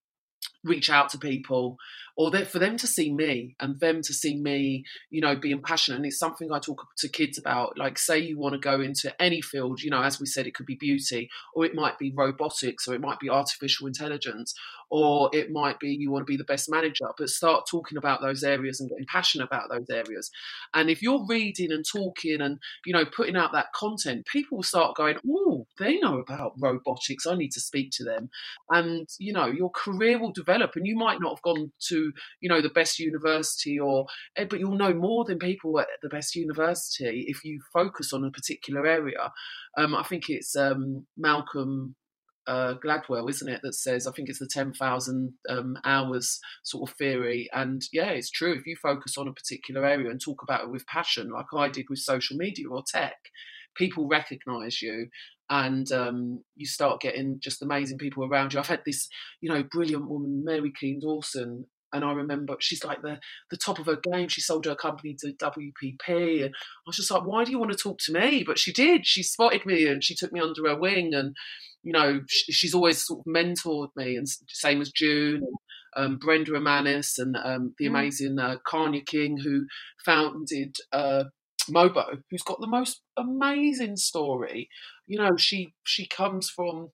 reach out to people or for them to see me and them to see me, you know, being passionate. And it's something I talk to kids about. Like, say you want to go into any field, you know, as we said, it could be beauty, or it might be robotics, or it might be artificial intelligence, or it might be you want to be the best manager. But start talking about those areas and getting passionate about those areas. And if you're reading and talking and, you know, putting out that content, people will start going, oh, they know about robotics. I need to speak to them. And, you know, your career will develop and you might not have gone to you know the best university or eh, but you'll know more than people at the best university if you focus on a particular area um, i think it's um, malcolm uh, Gladwell, isn't it, that says I think it's the ten thousand um, hours sort of theory, and yeah, it's true. If you focus on a particular area and talk about it with passion, like I did with social media or tech, people recognise you, and um, you start getting just amazing people around you. I've had this, you know, brilliant woman, Mary Keane Dawson, and I remember she's like the the top of her game. She sold her company to WPP, and I was just like, "Why do you want to talk to me?" But she did. She spotted me and she took me under her wing, and you know, she, she's always sort of mentored me. And same as June, um, Brenda Emmanus, and um, the mm. amazing uh, Kanya King, who founded. Uh, Mobo, who's got the most amazing story. You know, she she comes from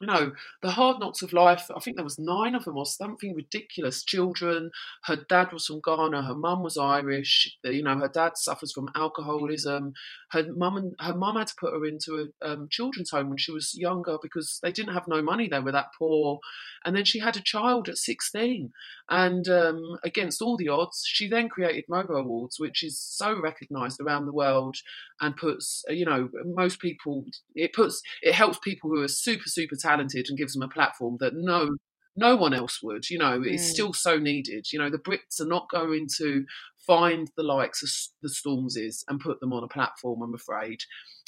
you know, the hard knocks of life. I think there was nine of them or something ridiculous. Children. Her dad was from Ghana. Her mum was Irish. You know, her dad suffers from alcoholism. Her mum and her mum had to put her into a um, children's home when she was younger because they didn't have no money. They were that poor. And then she had a child at sixteen. And um, against all the odds, she then created Mobo Awards, which is so recognised around the world and puts, you know, most people. It puts it helps people who are super super talented and gives them a platform that no no one else would. You know, it's mm. still so needed. You know, the Brits are not going to find the likes of the Stormzy's and put them on a platform. I'm afraid.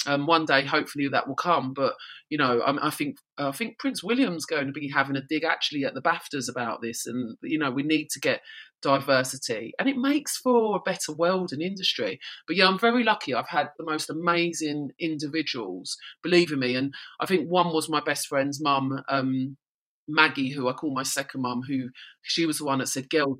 Um, one day, hopefully, that will come. But you know, I, I think I think Prince William's going to be having a dig actually at the Baftas about this, and you know, we need to get diversity, and it makes for a better world and industry. But yeah, I'm very lucky. I've had the most amazing individuals, believe in me, and I think one was my best friend's mum. Um, Maggie, who I call my second mum, who she was the one that said, "Girl,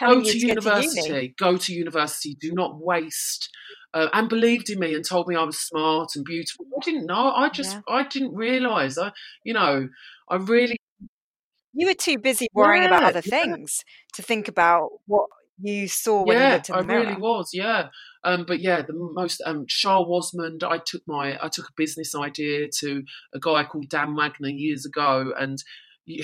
go to university. To go to university. Do not waste." Uh, and believed in me and told me I was smart and beautiful. I didn't know. I just yeah. I didn't realise. I you know I really. You were too busy worrying yeah, about other things to think about what you saw when yeah, you looked in the I mirror. really was, yeah. Um, but yeah, the most um, Shaa Wasmund. I took my I took a business idea to a guy called Dan Wagner years ago, and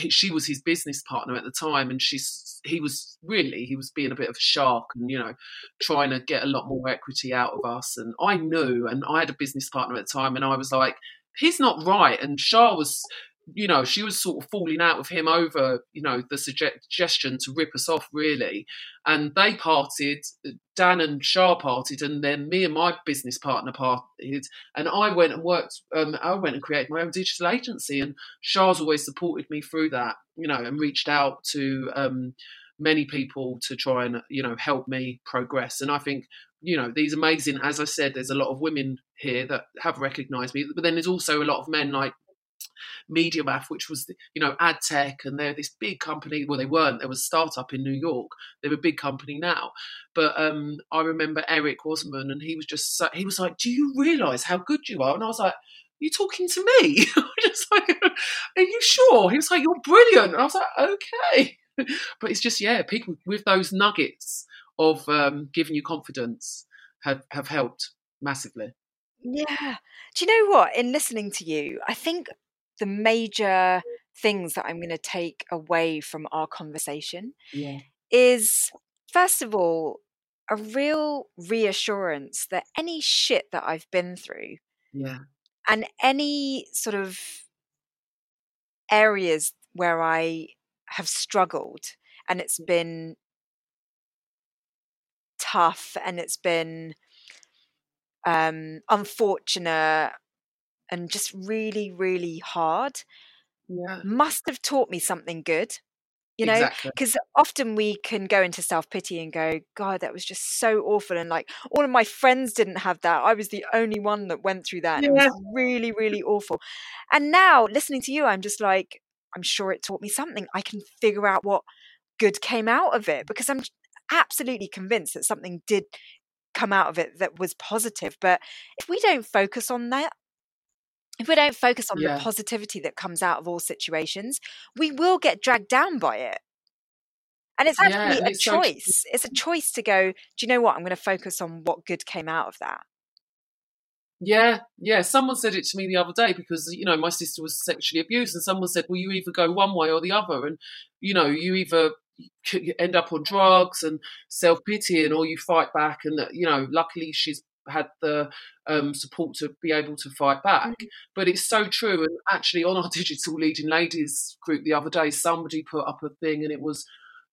she was his business partner at the time, and she's he was really he was being a bit of a shark, and you know, trying to get a lot more equity out of us. And I knew, and I had a business partner at the time, and I was like, he's not right. And Shaa was you know, she was sort of falling out with him over, you know, the suggestion to rip us off, really. And they parted, Dan and Shaa parted, and then me and my business partner parted. And I went and worked, um, I went and created my own digital agency. And Shaa's always supported me through that, you know, and reached out to um, many people to try and, you know, help me progress. And I think you know these amazing as i said there's a lot of women here that have recognized me but then there's also a lot of men like MediaMath, which was you know ad tech, and they're this big company. Well, they weren't. They were a startup in New York. They're a big company now. But um, I remember Eric Wasserman, and he was just he was like, "Do you realise how good you are?" And I was like. You talking to me? I was just like, are you sure? He was like, "You're brilliant," and I was like, "Okay." but it's just yeah, people with those nuggets of um, giving you confidence have have helped massively. Yeah. Do you know what? In listening to you, I think the major things that I'm going to take away from our conversation yeah. is first of all a real reassurance that any shit that I've been through yeah and any sort of areas where I have struggled and it's been tough and it's been um, unfortunate and just really, really hard yeah. must have taught me something good. You know, because exactly. often we can go into self pity and go, God, that was just so awful. And like all of my friends didn't have that. I was the only one that went through that. Yeah. It was really, really awful. And now listening to you, I'm just like, I'm sure it taught me something. I can figure out what good came out of it because I'm absolutely convinced that something did come out of it that was positive. But if we don't focus on that, if we don't focus on Yeah. the positivity that comes out of all situations, we will get dragged down by it. And it's actually and a it's so choice. It's a choice to go, do you know what? I'm going to focus on what good came out of that. Yeah, yeah. Someone said it to me the other day because you know my sister was sexually abused, and someone said, "Well, you either go one way or the other, and you know you either end up on drugs and self pitying, or you fight back." And uh, you know, luckily she's had the um, support to be able to fight back. But it's so true. And actually, on our digital leading ladies group the other day, somebody put up a thing, and it was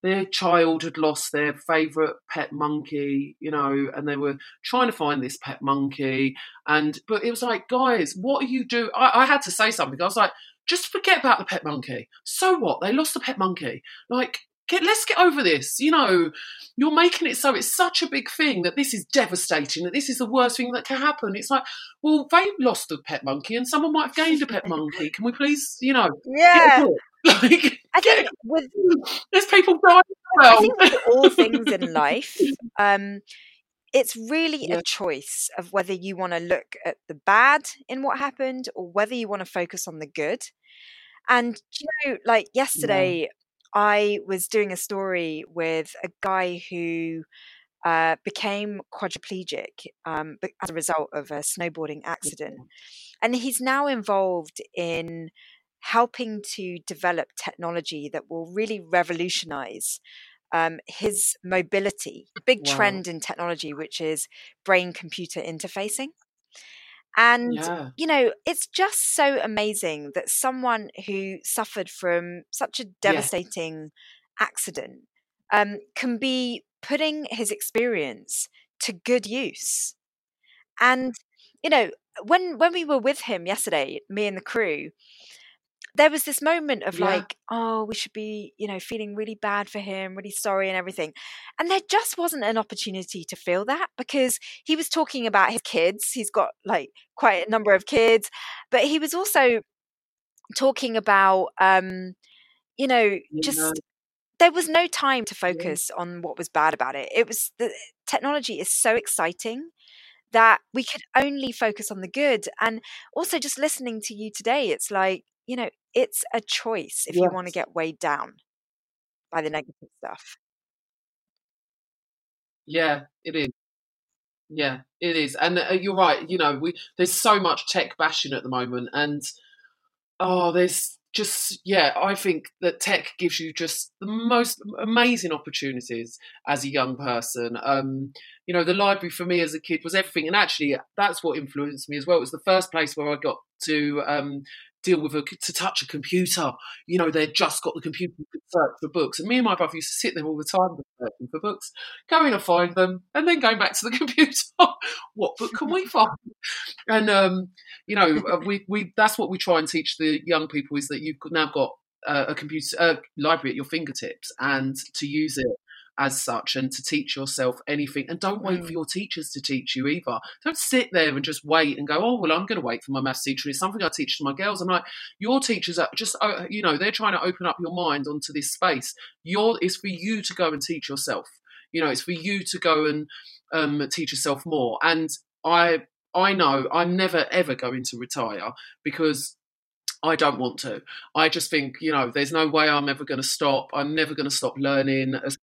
their child had lost their favourite pet monkey, you know, and they were trying to find this pet monkey. And but it was like, guys, what are you doing? I, I had to say something. I was like, just forget about the pet monkey. So what? They lost the pet monkey. Like, get let's get over this. You know, you're making it so it's such a big thing that this is devastating, that this is the worst thing that can happen. It's like, well, they lost a pet monkey and someone might have gained a pet monkey. Can we please, you know, Yeah. like I think with there's people dying as I think with all things in life, um, it's really Yeah. a choice of whether you want to look at the bad in what happened or whether you want to focus on the good. And you know, like yesterday, I was doing a story with a guy who uh, became quadriplegic um, as a result of a snowboarding accident. And he's now involved in helping to develop technology that will really revolutionize um, his mobility. Big Wow. trend in technology, which is brain computer interfacing. And Yeah. you know, it's just so amazing that someone who suffered from such a devastating accident um, can be putting his experience to good use. And you know, when when we were with him yesterday, me and the crew, there was this moment of Yeah. like, oh, we should be, you know, feeling really bad for him, really sorry and everything. And there just wasn't an opportunity to feel that because he was talking about his kids. He's got like quite a number of kids, but he was also talking about um, you know, just there was no time to focus on what was bad about it. It was the technology is so exciting that we could only focus on the good. And also just listening to you today, it's like, you know, it's a choice if you want to get weighed down by the negative stuff. Yeah, it is. Yeah, it is, and uh, you're right. You know, we there's so much tech bashing at the moment, and oh, there's just yeah. I think that tech gives you just the most amazing opportunities as a young person. Um, you know, the library for me as a kid was everything, and actually, that's what influenced me as well. It was the first place where I got to um, deal with a to touch a computer. You know, they'd just got the computer to search for books, and me and my brother used to sit there all the time searching for books, going to find them, and then going back to the computer. what book can we find? And um, you know, uh, we we that's what we try and teach the young people is that you've now got uh, a computer uh, library at your fingertips and to use it as such and to teach yourself anything and don't wait for Mm. your teachers to teach you either don't sit there and just wait and go oh well i'm going to wait for my maths teacher it's something i teach to my girls i'm like your teachers are just uh, you know they're trying to open up your mind onto this space your it's for you to go and teach yourself you know it's for you to go and um, teach yourself more and i i know i'm never ever going to retire because I don't want to. I just think, you know, there's no way I'm ever going to stop. I'm never going to stop learning. As-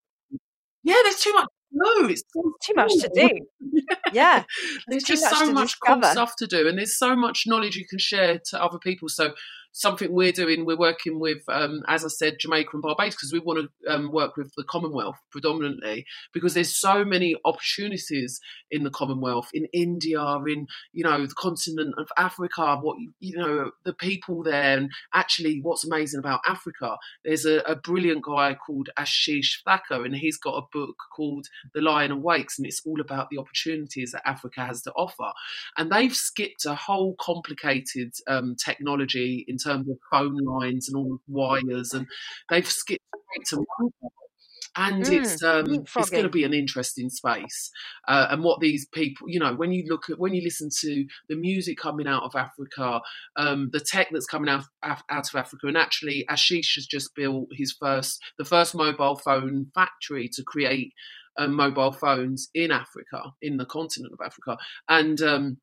Yeah, there's too much to do. It's so Too much to do. Yeah. There's too just much so much cool stuff to do, and there's so much knowledge you can share to other people. So, something we're doing, we're working with, um, as I said, Jamaica and Barbados, because we want to um, work with the Commonwealth predominantly, because there's so many opportunities in the Commonwealth, in India, in you know the continent of Africa. What you- know, the people there, and actually, what's amazing about Africa, there's a, a brilliant guy called Ashish Thakkar, and he's got a book called The Lion Awakes, and it's all about the opportunities that Africa has to offer. And they've skipped a whole complicated um, technology in terms of phone lines and all the wires, and they've skipped straight to mobile. and mm, it's um, it's going to be an interesting space. Uh, and what these people, you know, when you look at when you listen to the music coming out of Africa, um, the tech that's coming out out of Africa, and actually Ashish has just built his first the first mobile phone factory to create um, mobile phones in Africa, in the continent of Africa, and um,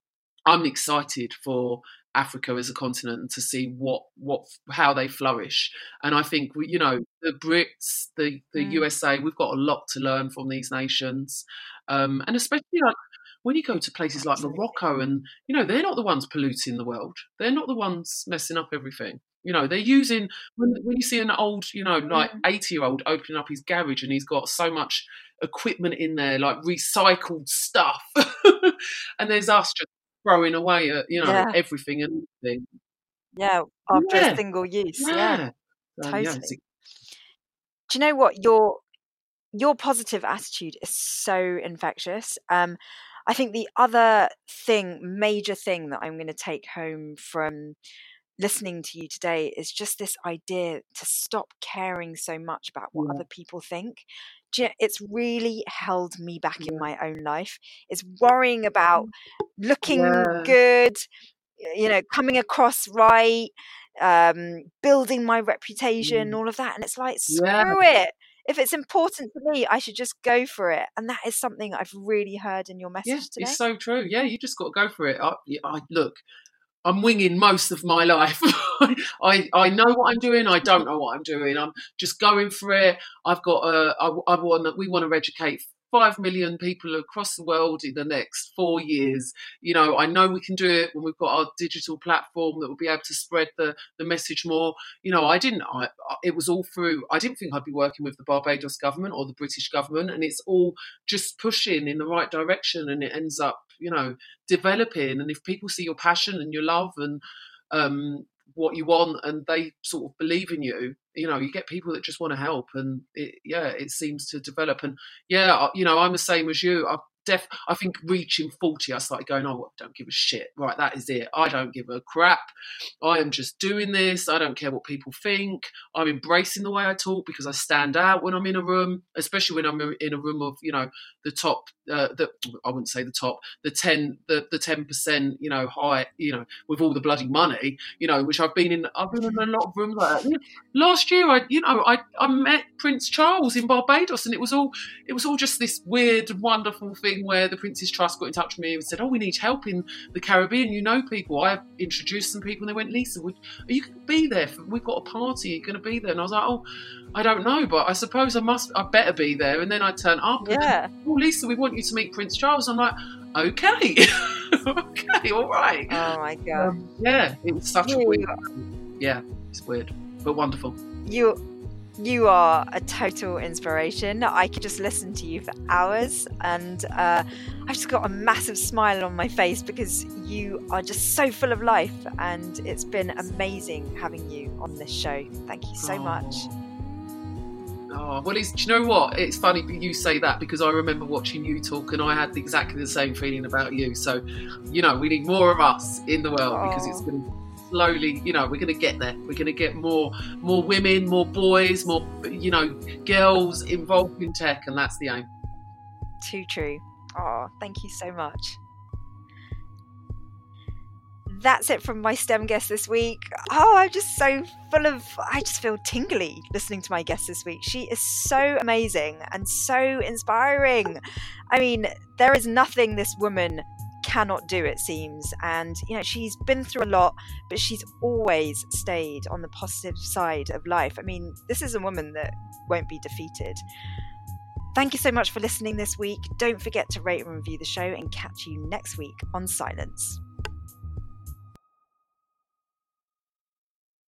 I'm excited for Africa as a continent and to see what what how they flourish. And I think you know the Brits, the the mm. USA, we've got a lot to learn from these nations, um, and especially like when you go to places like Morocco, and you know they're not the ones polluting the world. They're not the ones messing up everything. You know, they're using when, when you see an old, you know, like eighty year old opening up his garage and he's got so much equipment in there, like recycled stuff, and there's us just throwing away at you know yeah. everything and everything. Yeah, after yeah. a single use. Yeah, yeah. totally. Do you know what your your positive attitude is so infectious? Um, I think the other thing, major thing that I'm going to take home from listening to you today is just this idea to stop caring so much about what yeah. other people think it's really held me back yeah. in my own life is worrying about looking yeah. good you know coming across right um building my reputation mm. all of that and it's like screw it if it's important to me i should just go for it and that is something i've really heard in your message yeah, today it's so true yeah you just got to go for it I, I look I'm winging most of my life. I I know what I'm doing. I don't know what I'm doing. I'm just going for it. I've got a. I, I want. We want to educate 5 million people across the world in the next four years. You know, I know we can do it when we've got our digital platform that will be able to spread the, the message more. You know, I didn't, I, it was all through, I didn't think I'd be working with the Barbados government or the British government, and it's all just pushing in the right direction and it ends up, you know, developing. And if people see your passion and your love and, um, what you want and they sort of believe in you you know you get people that just want to help and it, yeah it seems to develop and yeah you know i'm the same as you i def I think reaching 40 I started going oh I don't give a shit. Right that is it. I don't give a crap. I am just doing this. I don't care what people think. I'm embracing the way I talk because I stand out when I'm in a room especially when I'm in a room of you know the top uh, the I wouldn't say the top the 10 the the 10% you know high you know with all the bloody money you know which I've been in I've been in a lot of rooms like that. Last year I you know I I met Prince Charles in Barbados and it was all it was all just this weird wonderful thing where the Prince's Trust got in touch with me and said, "Oh, we need help in the Caribbean. You know people." I introduced some people, and they went, "Lisa, would, are you going to be there? We've got a party. Are you going to be there?" And I was like, "Oh." I don't know, but I suppose I must. I better be there. And then I turn up. Yeah. oh, Lisa, we want you to meet Prince Charles. I'm like, okay, okay, all right. Oh my god. Um, yeah, it was such you, a weird. Yeah, it's weird, but wonderful. You you are a total inspiration. I could just listen to you for hours, and uh, I've just got a massive smile on my face because you are just so full of life, and it's been amazing having you on this show. Thank you so oh. much. Oh, well, it's, do you know what? It's funny you say that because I remember watching you talk and I had exactly the same feeling about you. So, you know, we need more of us in the world oh. because it's been slowly, you know, we're going to get there. We're going to get more, more women, more boys, more, you know, girls involved in tech, and that's the aim. Too true. Oh, thank you so much. That's it from my STEM guest this week. Oh, I'm just so full of, I just feel tingly listening to my guest this week. She is so amazing and so inspiring. I mean, there is nothing this woman cannot do, it seems. And, you know, she's been through a lot, but she's always stayed on the positive side of life. I mean, this is a woman that won't be defeated. Thank you so much for listening this week. Don't forget to rate and review the show and catch you next week on Silence.